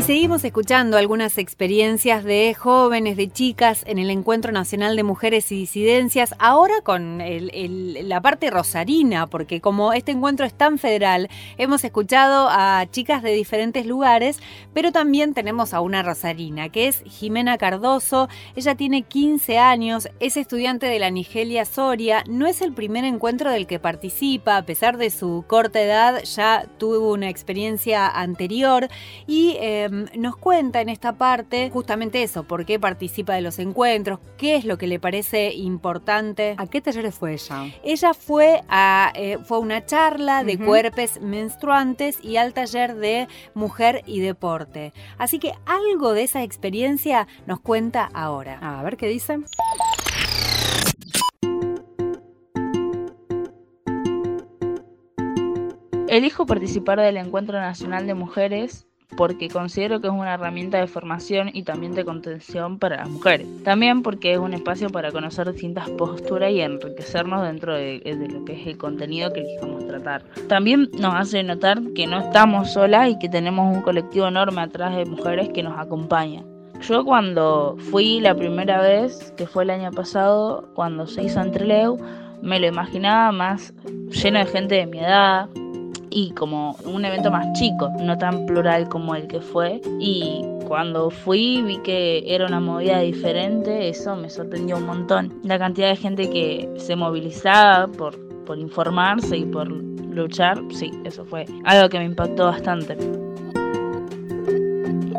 Speaker 2: Seguimos escuchando algunas experiencias de jóvenes, de chicas en el Encuentro Nacional de Mujeres y Disidencias, ahora con la parte rosarina, porque como este encuentro es tan federal, hemos escuchado a chicas de diferentes lugares, pero también tenemos a una rosarina, que es Jimena Cardoso. Ella tiene 15 años, es estudiante de la Nigelia Soria, no es el primer encuentro del que participa, a pesar de su corta edad, ya tuvo una experiencia anterior y eh, nos cuenta en esta parte justamente eso, por qué participa de los encuentros, qué es lo que le parece importante.
Speaker 1: ¿A qué talleres fue ella?
Speaker 2: Ella fue a, eh, fue a una charla de cuerpos menstruantes y al taller de mujer y deporte. Así que algo de esa experiencia nos cuenta ahora.
Speaker 1: A ver qué dice.
Speaker 21: Elijo participar del Encuentro Nacional de Mujeres porque considero que es una herramienta de formación y también de contención para las mujeres. También porque es un espacio para conocer distintas posturas y enriquecernos dentro de, de lo que es el contenido que elijamos tratar. También nos hace notar que no estamos solas y que tenemos un colectivo enorme atrás de mujeres que nos acompañan. Yo cuando fui la primera vez, que fue el año pasado, cuando se hizo Entreleu, me lo imaginaba más lleno de gente de mi edad, y como un evento más chico, no tan plural como el que fue. Y cuando fui vi que era una movida diferente, eso me sorprendió un montón. La cantidad de gente que se movilizaba por, por informarse y por luchar, sí, eso fue algo que me impactó bastante.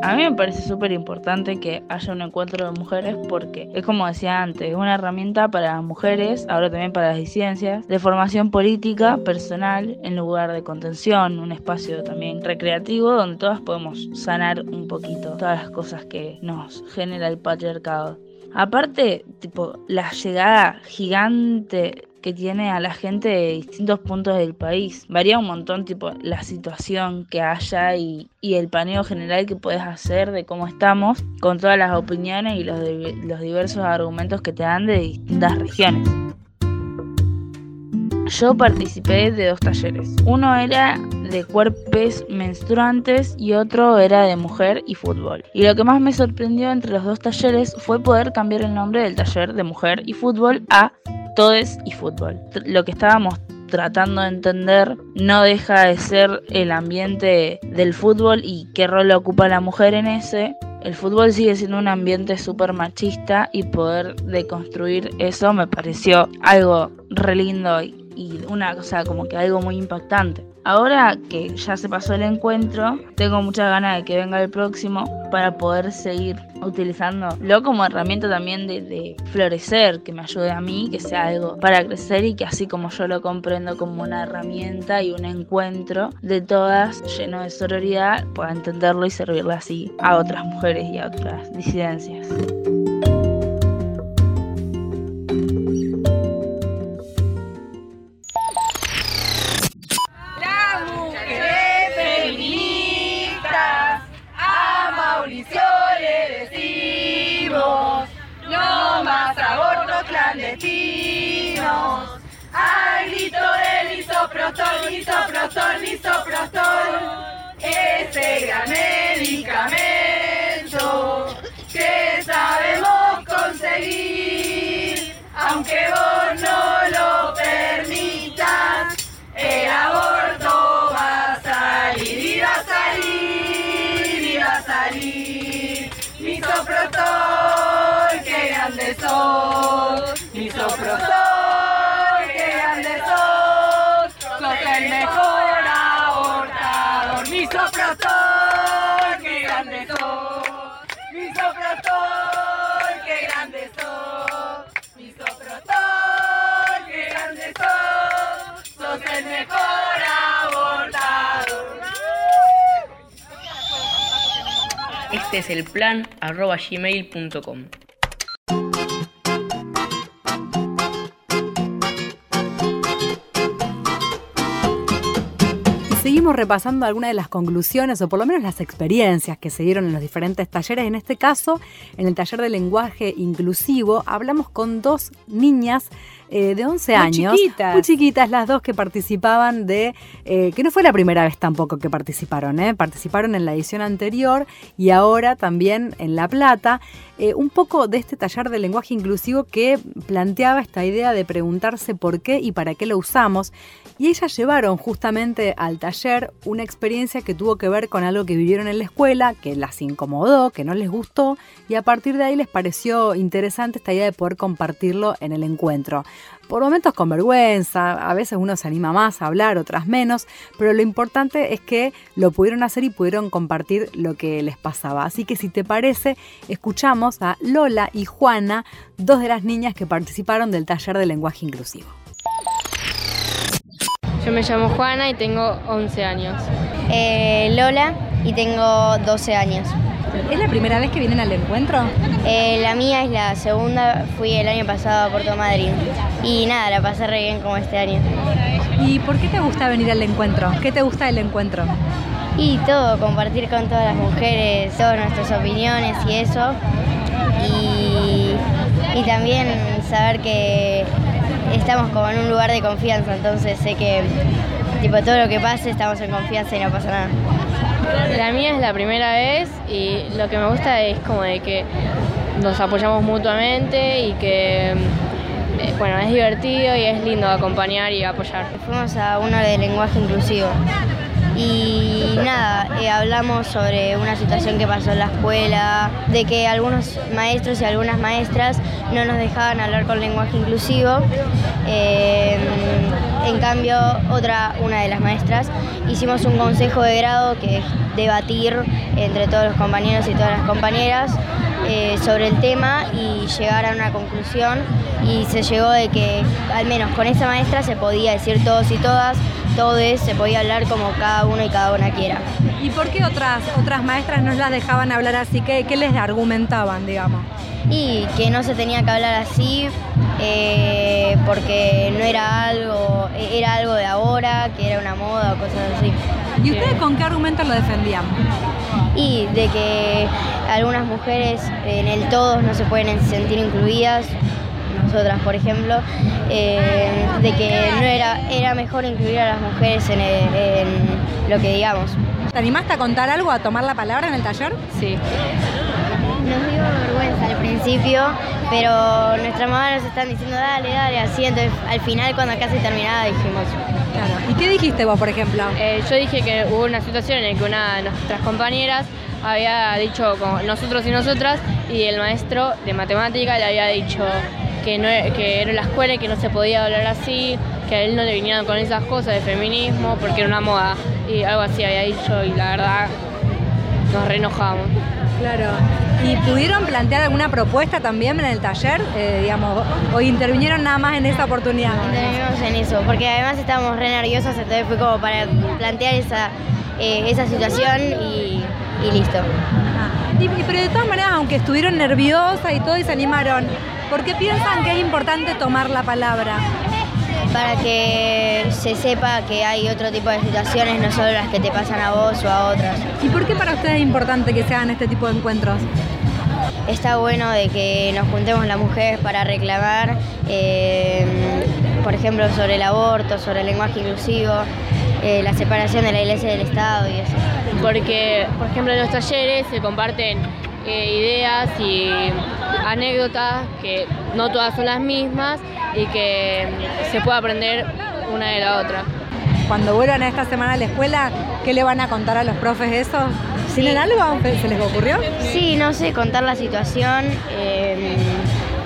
Speaker 21: A mí me parece súper importante que haya un encuentro de mujeres porque es como decía antes, es una herramienta para las mujeres, ahora también para las disidencias, de formación política, personal, en lugar de contención, un espacio también recreativo donde todas podemos sanar un poquito todas las cosas que nos genera el patriarcado. Aparte, tipo, la llegada gigante que tiene a la gente de distintos puntos del país. Varía un montón, tipo, la situación que haya y, el paneo general que puedes hacer de cómo estamos, con todas las opiniones y los, los diversos argumentos que te dan de distintas regiones. Yo participé de dos talleres. Uno era de cuerpos menstruantes y otro era de mujer y fútbol. Y lo que más me sorprendió entre los dos talleres fue poder cambiar el nombre del taller de mujer y fútbol a Todes y fútbol. Lo que estábamos tratando de entender no deja de ser el ambiente del fútbol y qué rol ocupa la mujer en ese. El fútbol sigue siendo un ambiente súper machista y poder deconstruir eso me pareció algo re lindo y, y una cosa como que algo muy impactante. Ahora que ya se pasó el encuentro, tengo muchas ganas de que venga el próximo para poder seguir utilizándolo como herramienta también de, de florecer, que me ayude a mí, que sea algo para crecer y que así como yo lo comprendo como una herramienta y un encuentro de todas lleno de sororidad, pueda entenderlo y servirle así a otras mujeres y a otras disidencias.
Speaker 20: Isoprostol, isoprostol, isoprostol. Ese gran medicamento que sabemos conseguir, aunque vos no lo permitas, el aborto va a salir y va a salir y va a salir. Misoprostol, qué grande sos, misoprostol, misoprostol, qué grande sos, misoprostol, qué grande sos, misoprostol, qué grande sos, sos el mejor abortador.
Speaker 6: Este es el plan arroba gmail.com.
Speaker 1: Repasando algunas de las conclusiones o por lo menos las experiencias que se dieron en los diferentes talleres. En este caso, en el taller de lenguaje inclusivo, hablamos con dos niñas eh, de 11
Speaker 2: Muy
Speaker 1: años.
Speaker 2: chiquitas.
Speaker 1: Muy chiquitas, las dos que participaban de. eh, que no fue la primera vez tampoco que participaron, ¿eh? participaron en la edición anterior y ahora también en La Plata. un poco de este taller de lenguaje inclusivo que planteaba esta idea de preguntarse por qué y para qué lo usamos. Y ellas llevaron justamente al taller una experiencia que tuvo que ver con algo que vivieron en la escuela, que las incomodó, que no les gustó, y a partir de ahí les pareció interesante esta idea de poder compartirlo en el encuentro. Por momentos con vergüenza, a veces uno se anima más a hablar, otras menos, pero lo importante es que lo pudieron hacer y pudieron compartir lo que les pasaba. Así que si te parece, escuchamos a Lola y Juana, dos de las niñas que participaron del taller de lenguaje inclusivo.
Speaker 22: Yo me llamo Juana y tengo 11 años.
Speaker 5: Eh, Lola y tengo 12 años.
Speaker 4: ¿Es la primera vez que vienen al encuentro?
Speaker 5: Eh, la mía es la segunda, fui el año pasado a Puerto Madryn. Y nada, la pasé re bien como este año.
Speaker 4: ¿Y por qué te gusta venir al encuentro? ¿Qué te gusta del encuentro?
Speaker 5: Y todo, compartir con todas las mujeres, todas nuestras opiniones y eso. Y, y también saber que estamos como en un lugar de confianza, entonces sé que tipo todo lo que pase estamos en confianza y no pasa nada.
Speaker 22: La mía es la primera vez y lo que me gusta es como de que nos apoyamos mutuamente y que eh, bueno, es divertido y es lindo acompañar y apoyar.
Speaker 5: Fuimos a uno de lenguaje inclusivo y nada, eh, hablamos sobre una situación que pasó en la escuela, de que algunos maestros y algunas maestras no nos dejaban hablar con lenguaje inclusivo. Eh, en cambio, otra, una de las maestras, hicimos un consejo de grado que es debatir entre todos los compañeros y todas las compañeras eh, sobre el tema y llegar a una conclusión y se llegó de que al menos con esa maestra se podía decir todos y todas, todos, se podía hablar como cada uno y cada una quiera.
Speaker 4: ¿Y por qué otras, otras maestras no las dejaban hablar así? ¿Qué, qué les argumentaban, digamos?
Speaker 5: Y que no se tenía que hablar así eh, porque no era algo, era algo de ahora, que era una moda o cosas así.
Speaker 4: ¿Y ustedes con qué argumento lo defendían?
Speaker 5: Y de que algunas mujeres en el todos no se pueden sentir incluidas, nosotras por ejemplo, eh, de que no era, era mejor incluir a las mujeres en, el- en lo que digamos.
Speaker 4: ¿Te animaste a contar algo, a tomar la palabra en el taller?
Speaker 22: Sí.
Speaker 5: Nos dio vergüenza al principio, pero nuestra mamá nos están diciendo dale, dale, así, entonces al final cuando casi terminaba dijimos.
Speaker 4: ¿Y qué dijiste vos, por ejemplo?
Speaker 22: Eh, yo dije que hubo una situación en la que una de nuestras compañeras había dicho como nosotros y nosotras y el maestro de matemática le había dicho que, no, que era la escuela y que no se podía hablar así, que a él no le vinieran con esas cosas de feminismo porque era una moda y algo así había dicho y la verdad nos re enojamos.
Speaker 4: Claro. ¿Y pudieron plantear alguna propuesta también en el taller? Eh, digamos, o intervinieron nada más en esa oportunidad.
Speaker 5: Intervenimos en eso, porque además estábamos re nerviosas, entonces fue como para plantear esa, eh, esa situación y, y listo.
Speaker 4: Y- pero de todas maneras, aunque estuvieron nerviosas y todo y se animaron, ¿por qué piensan que es importante tomar la palabra?
Speaker 5: Para que se sepa que hay otro tipo de situaciones, no solo las que te pasan a vos o a otras.
Speaker 4: ¿Y por qué para ustedes es importante que se hagan este tipo de encuentros?
Speaker 5: Está bueno de que nos juntemos las mujeres para reclamar, eh, por ejemplo, sobre el aborto, sobre el lenguaje inclusivo, eh, la separación de la iglesia y del Estado y eso.
Speaker 22: Porque, por ejemplo, en los talleres se comparten eh, ideas y anécdotas que no todas son las mismas y que se puede aprender una de la otra.
Speaker 4: Cuando vuelvan a esta semana a la escuela, ¿qué le van a contar a los profes eso? ¿Tienen algo? ¿Se les ocurrió?
Speaker 5: Sí, no sé, contar la situación. Eh,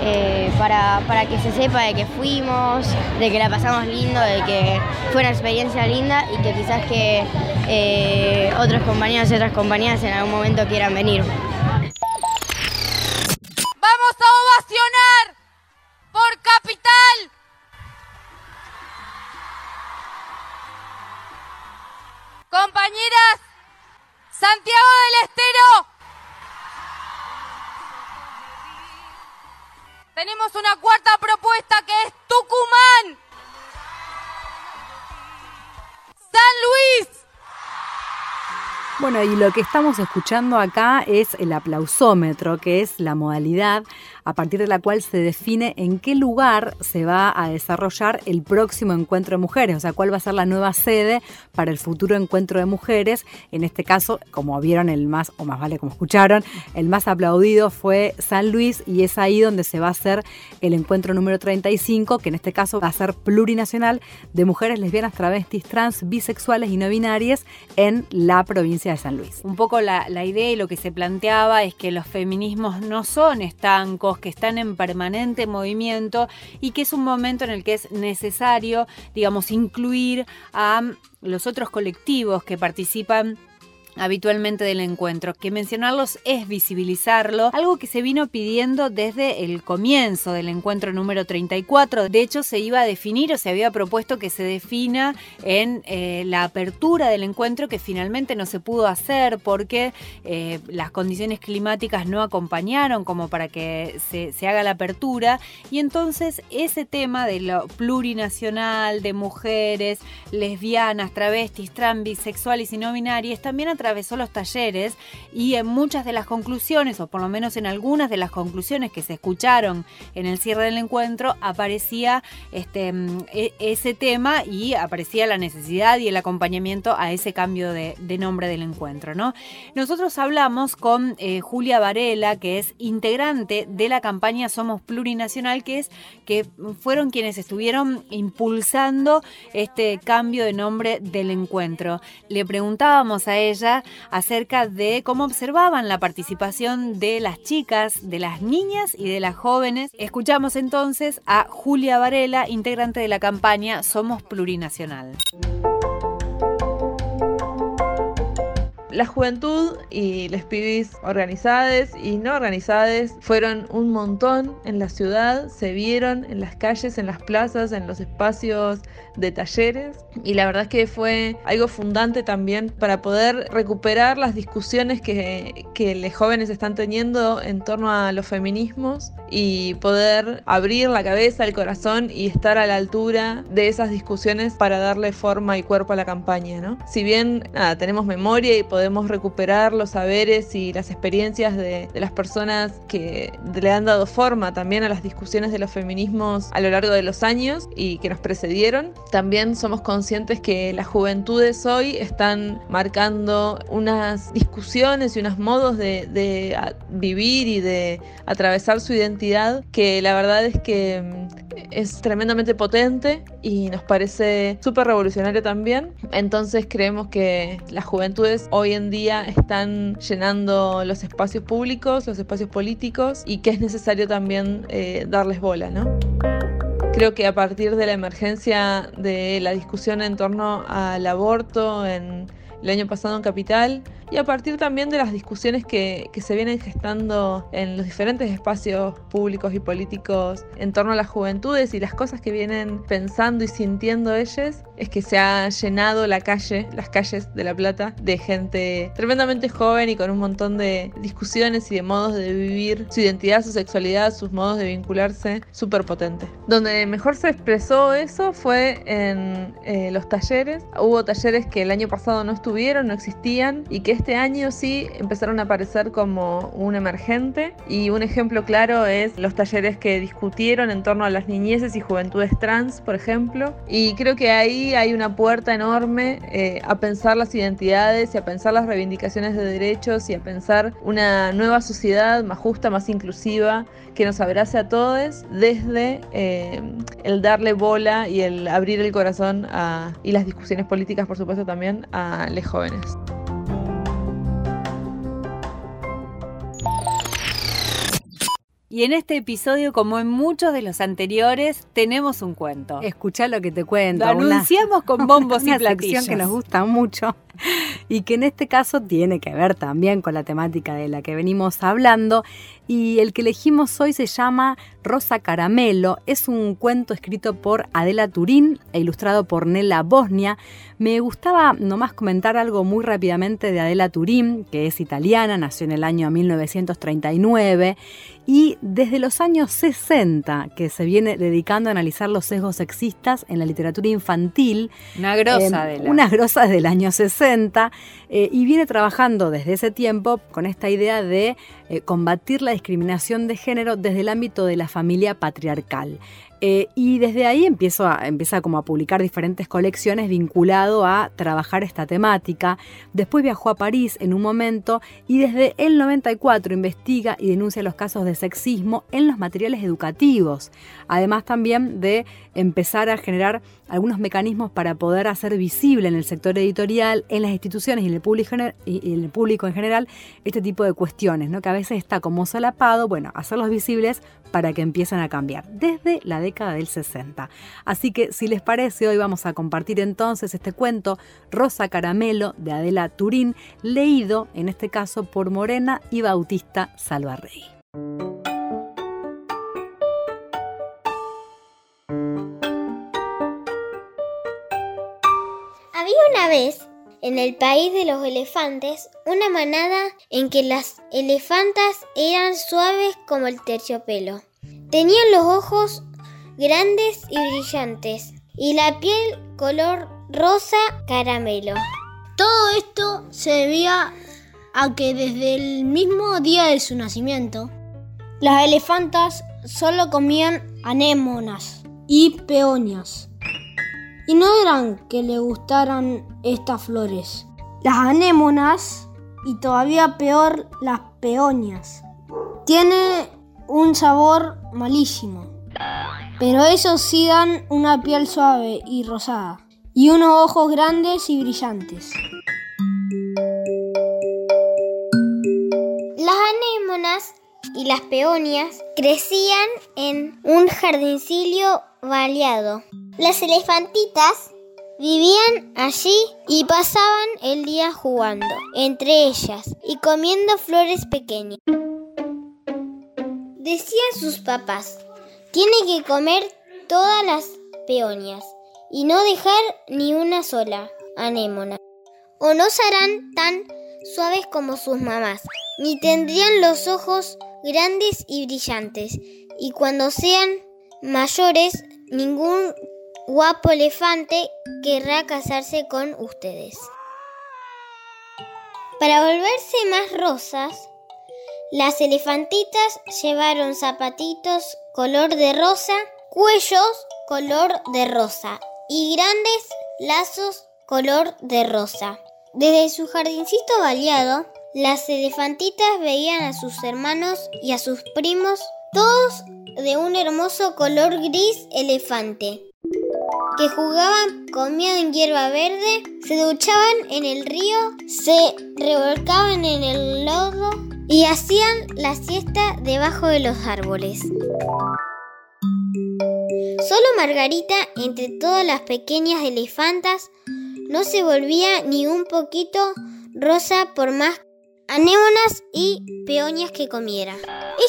Speaker 5: eh, para, para, que se sepa de que fuimos, de que la pasamos lindo, de que fue una experiencia linda y que quizás que eh, otros compañeros y otras compañeras en algún momento quieran venir.
Speaker 23: Santiago del Estero. Tenemos una cuarta propuesta que es Tucumán. San Luis.
Speaker 1: Bueno, y lo que estamos escuchando acá es el aplausómetro, que es la modalidad a partir de la cual se define en qué lugar se va a desarrollar el próximo encuentro de mujeres, o sea, cuál va a ser la nueva sede para el futuro encuentro de mujeres. En este caso, como vieron, el más, o más vale como escucharon, el más aplaudido fue San Luis y es ahí donde se va a hacer el encuentro número 35, que en este caso va a ser plurinacional de mujeres lesbianas, travestis, trans, bisexuales y no binarias en la provincia de San Luis.
Speaker 2: Un poco la, idea y lo que se planteaba es que los feminismos no son estancos, que están en permanente movimiento y que es un momento en el que es necesario, digamos, incluir a los otros colectivos que participan habitualmente del encuentro. Que mencionarlos es visibilizarlo, algo que se vino pidiendo desde el comienzo del encuentro número 34. De hecho, se iba a definir o se había propuesto que se defina en eh, la apertura del encuentro que finalmente no se pudo hacer porque eh, las condiciones climáticas no acompañaron como para que se, haga la apertura. Y entonces ese tema de lo plurinacional, de mujeres, lesbianas, travestis, trans, bisexuales y no binarias, también a atravesó los talleres y en muchas de las conclusiones, o por lo menos en algunas de las conclusiones que se escucharon en el cierre del encuentro, aparecía este, e, ese tema y aparecía la necesidad y el acompañamiento a ese cambio de, de nombre del encuentro. ¿no? Nosotros hablamos con eh, Julia Varela, que es integrante de la campaña Somos Plurinacional, que es que fueron quienes estuvieron impulsando este cambio de nombre del encuentro. Le preguntábamos a ella acerca de cómo observaban la participación de las chicas, de las niñas y de las jóvenes. Escuchamos entonces a Julia Varela, integrante de la campaña Somos Plurinacional.
Speaker 24: La juventud y los pibis organizadas y no organizadas fueron un montón en la ciudad, se vieron en las calles, en las plazas, en los espacios de talleres y la verdad es que fue algo fundante también para poder recuperar las discusiones que, que los jóvenes están teniendo en torno a los feminismos y poder abrir la cabeza, el corazón y estar a la altura de esas discusiones para darle forma y cuerpo a la campaña. ¿no? Si bien nada, tenemos memoria y podemos recuperar los saberes y las experiencias de, de las personas que le han dado forma también a las discusiones de los feminismos a lo largo de los años y que nos precedieron, también somos conscientes que las juventudes hoy están marcando unas discusiones y unos modos de, de vivir y de atravesar su identidad que la verdad es que mm, es tremendamente potente y nos parece súper revolucionario también. Entonces creemos que las juventudes hoy en día están llenando los espacios públicos, los espacios políticos y que es necesario también eh, darles bola, ¿no? Creo que a partir de la emergencia de la discusión en torno al aborto en el año pasado en Capital y a partir también de las discusiones que, que, se vienen gestando en los diferentes espacios públicos y políticos en torno a las juventudes y las cosas que vienen pensando y sintiendo ellas, es que se ha llenado la calle, las calles de La Plata, de gente tremendamente joven y con un montón de discusiones y de modos de vivir su identidad, su sexualidad, sus modos de vincularse, súper potente. Donde mejor se expresó eso fue en eh, los talleres. Hubo talleres que el año pasado no estuvieron, no existían y que este año sí empezaron a aparecer como un emergente y un ejemplo claro es los talleres que discutieron en torno a las niñeces y juventudes trans, por ejemplo. Y creo que ahí hay una puerta enorme eh, a pensar las identidades y a pensar las reivindicaciones de derechos y a pensar una nueva sociedad más justa, más inclusiva, que nos abrace a todos desde eh, el darle bola y el abrir el corazón y las discusiones políticas, por supuesto, también a los jóvenes.
Speaker 2: Y en este episodio, como en muchos de los anteriores, tenemos un cuento.
Speaker 1: Escucha lo que te cuento.
Speaker 2: Lo anunciamos con bombos *laughs*
Speaker 1: una
Speaker 2: y platillos.
Speaker 1: sección que nos gusta mucho y que en este caso tiene que ver también con la temática de la que venimos hablando. Y el que elegimos hoy se llama Rosa Caramelo. Es un cuento escrito por Adela Turín e ilustrado por Nela Bosnia. Me gustaba nomás comentar algo muy rápidamente de Adela Turín, que es italiana, nació en el año 1939 y desde los años 60 que se viene dedicando a analizar los sesgos sexistas en la literatura infantil.
Speaker 2: Una grosa de
Speaker 1: Una grosa desde el año 60 eh, y viene trabajando desde ese tiempo con esta idea de eh, combatir la discriminación de género desde el ámbito de la familia patriarcal. Eh, y desde ahí a, empieza como a publicar diferentes colecciones vinculado a trabajar esta temática. Después viajó a París en un momento y desde el 94 investiga y denuncia los casos de sexismo en los materiales educativos. Además también de empezar a generar algunos mecanismos para poder hacer visible en el sector editorial, en las instituciones y en el público, y en, el público en general este tipo de cuestiones, ¿no? que a veces está como solapado, bueno, hacerlos visibles para que empiecen a cambiar desde la década del 60. Así que si les parece, hoy vamos a compartir entonces este cuento Rosa Caramelo de Adela Turín, leído en este caso por Morena y Bautista Salvarrey.
Speaker 25: Había una vez, en el país de los elefantes, una manada en que las elefantas eran suaves como el terciopelo. Tenían los ojos grandes y brillantes y la piel color rosa caramelo.
Speaker 26: Todo esto se debía a que desde el mismo día de su nacimiento, las elefantas solo comían anémonas y peonias. Y no eran que le gustaran estas flores. Las anémonas y todavía peor las peonías. Tiene un sabor malísimo. Pero esos sí dan una piel suave y rosada. Y unos ojos grandes y brillantes.
Speaker 25: Las anémonas y las peonias crecían en un jardincillo baleado. Las elefantitas vivían allí y pasaban el día jugando entre ellas y comiendo flores pequeñas. Decían sus papás, tiene que comer todas las peonias y no dejar ni una sola anémona. O no serán tan suaves como sus mamás, ni tendrían los ojos grandes y brillantes, y cuando sean mayores ningún guapo elefante querrá casarse con ustedes. Para volverse más rosas, las elefantitas llevaron zapatitos color de rosa, cuellos color de rosa y grandes lazos color de rosa. Desde su jardincito baleado, las elefantitas veían a sus hermanos y a sus primos, todos de un hermoso color gris elefante, que jugaban, comían hierba verde, se duchaban en el río, se revolcaban en el lodo y hacían la siesta debajo de los árboles. Solo Margarita, entre todas las pequeñas elefantas, no se volvía ni un poquito rosa por más anémonas y peonías que comiera.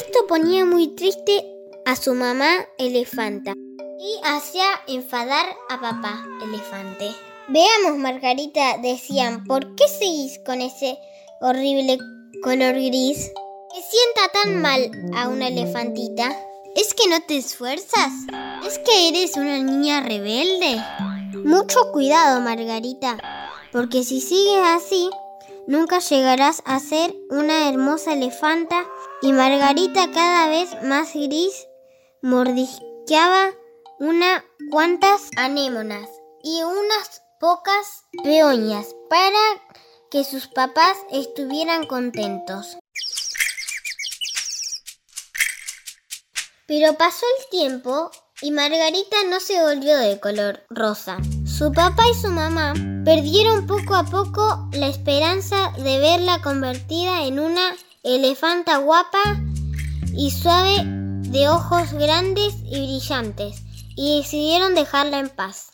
Speaker 25: Esto ponía muy triste a su mamá elefanta y hacía enfadar a papá elefante. Veamos, Margarita, decían, ¿por qué seguís con ese horrible color gris? ¿Qué sienta tan mal a una elefantita? ¿Es que no te esfuerzas? ¿Es que eres una niña rebelde? Mucho cuidado, Margarita, porque si sigues así, nunca llegarás a ser una hermosa elefanta y Margarita cada vez más gris mordisqueaba unas cuantas anémonas y unas pocas peoñas para que sus papás estuvieran contentos. Pero pasó el tiempo y Margarita no se volvió de color rosa. Su papá y su mamá perdieron poco a poco la esperanza de verla convertida en una elefanta guapa y suave de ojos grandes y brillantes y decidieron dejarla en paz.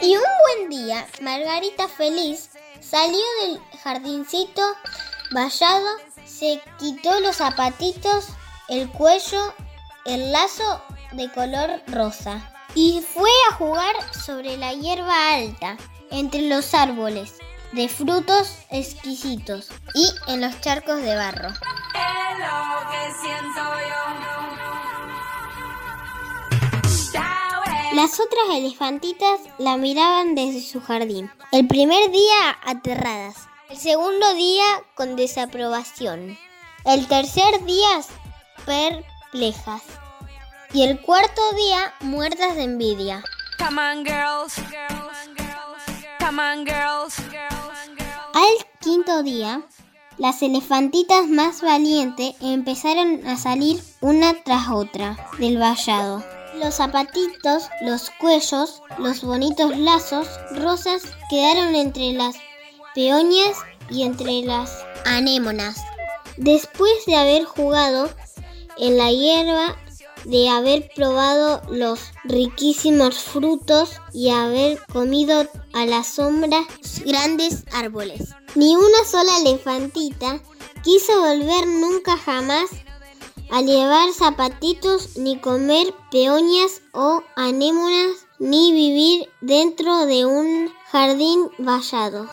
Speaker 25: Y un buen día, Margarita feliz salió del jardincito vallado, se quitó los zapatitos, el cuello, el lazo de color rosa y fue a jugar sobre la hierba alta, entre los árboles de frutos exquisitos y en los charcos de barro. Las otras elefantitas la miraban desde su jardín. El primer día aterradas, el segundo día con desaprobación, el tercer día perplejas. Y el cuarto día muertas de envidia. Al quinto día, las elefantitas más valientes empezaron a salir una tras otra del vallado. Los zapatitos, los cuellos, los bonitos lazos rosas quedaron entre las peoñas y entre las anémonas. Después de haber jugado en la hierba, de haber probado los riquísimos frutos y haber comido a la sombra grandes árboles. Ni una sola elefantita quiso volver nunca jamás a llevar zapatitos, ni comer peoñas o anémonas, ni vivir dentro de un jardín vallado.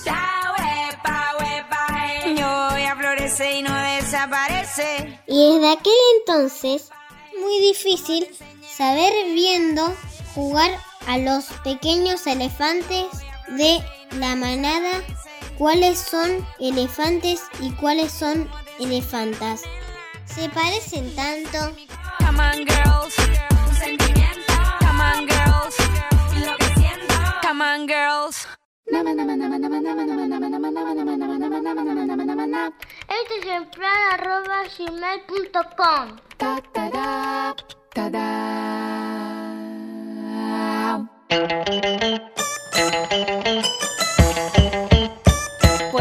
Speaker 25: y desde aquel entonces, muy difícil saber viendo jugar a los pequeños elefantes de la manada cuáles son elefantes y cuáles son elefantas. Se parecen tanto. Come on girls, sentimiento. Come on girls, lo que siento. Come on girls. Este es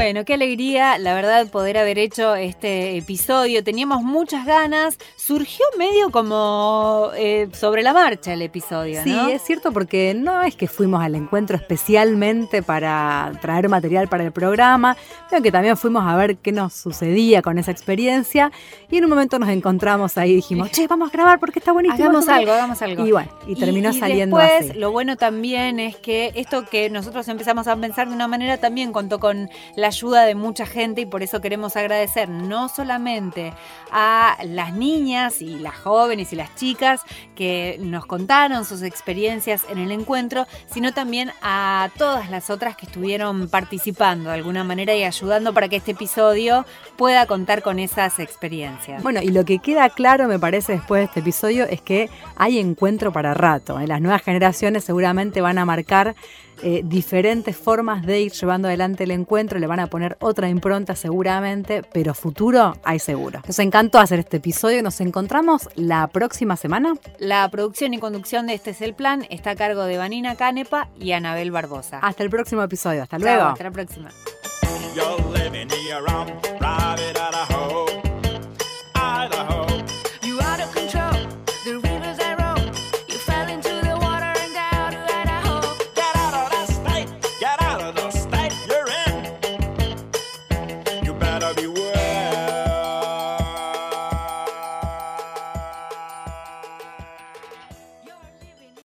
Speaker 2: Bueno, qué alegría, la verdad, poder haber hecho este episodio. Teníamos muchas ganas. Surgió medio como eh, sobre la marcha el episodio,
Speaker 1: ¿no? Sí, es cierto, porque no es que fuimos al encuentro especialmente para traer material para el programa, pero que también fuimos a ver qué nos sucedía con esa experiencia. Y en un momento nos encontramos ahí y dijimos, *laughs* che, vamos a grabar porque está buenísimo.
Speaker 2: Hagamos algo, hagamos algo.
Speaker 1: Y bueno, y terminó
Speaker 2: y,
Speaker 1: saliendo
Speaker 2: después, Lo bueno también es que esto que nosotros empezamos a pensar de una manera también contó con la ayuda de mucha gente y por eso queremos agradecer no solamente a las niñas y las jóvenes y las chicas que nos contaron sus experiencias en el encuentro, sino también a todas las otras que estuvieron participando de alguna manera y ayudando para que este episodio pueda contar con esas experiencias.
Speaker 1: Bueno, y lo que queda claro, me parece, después de este episodio es que hay encuentro para rato. ¿eh? Las nuevas generaciones seguramente van a marcar eh, diferentes formas de ir llevando adelante el encuentro, le van a poner otra impronta seguramente, pero futuro hay seguro. Nos encantó hacer este episodio, nos encontramos la próxima semana.
Speaker 2: La producción y conducción de Este es el Plan está a cargo de Vanina Canepa y Anabel Barbosa.
Speaker 1: Hasta el próximo episodio, hasta luego.
Speaker 2: hasta la próxima.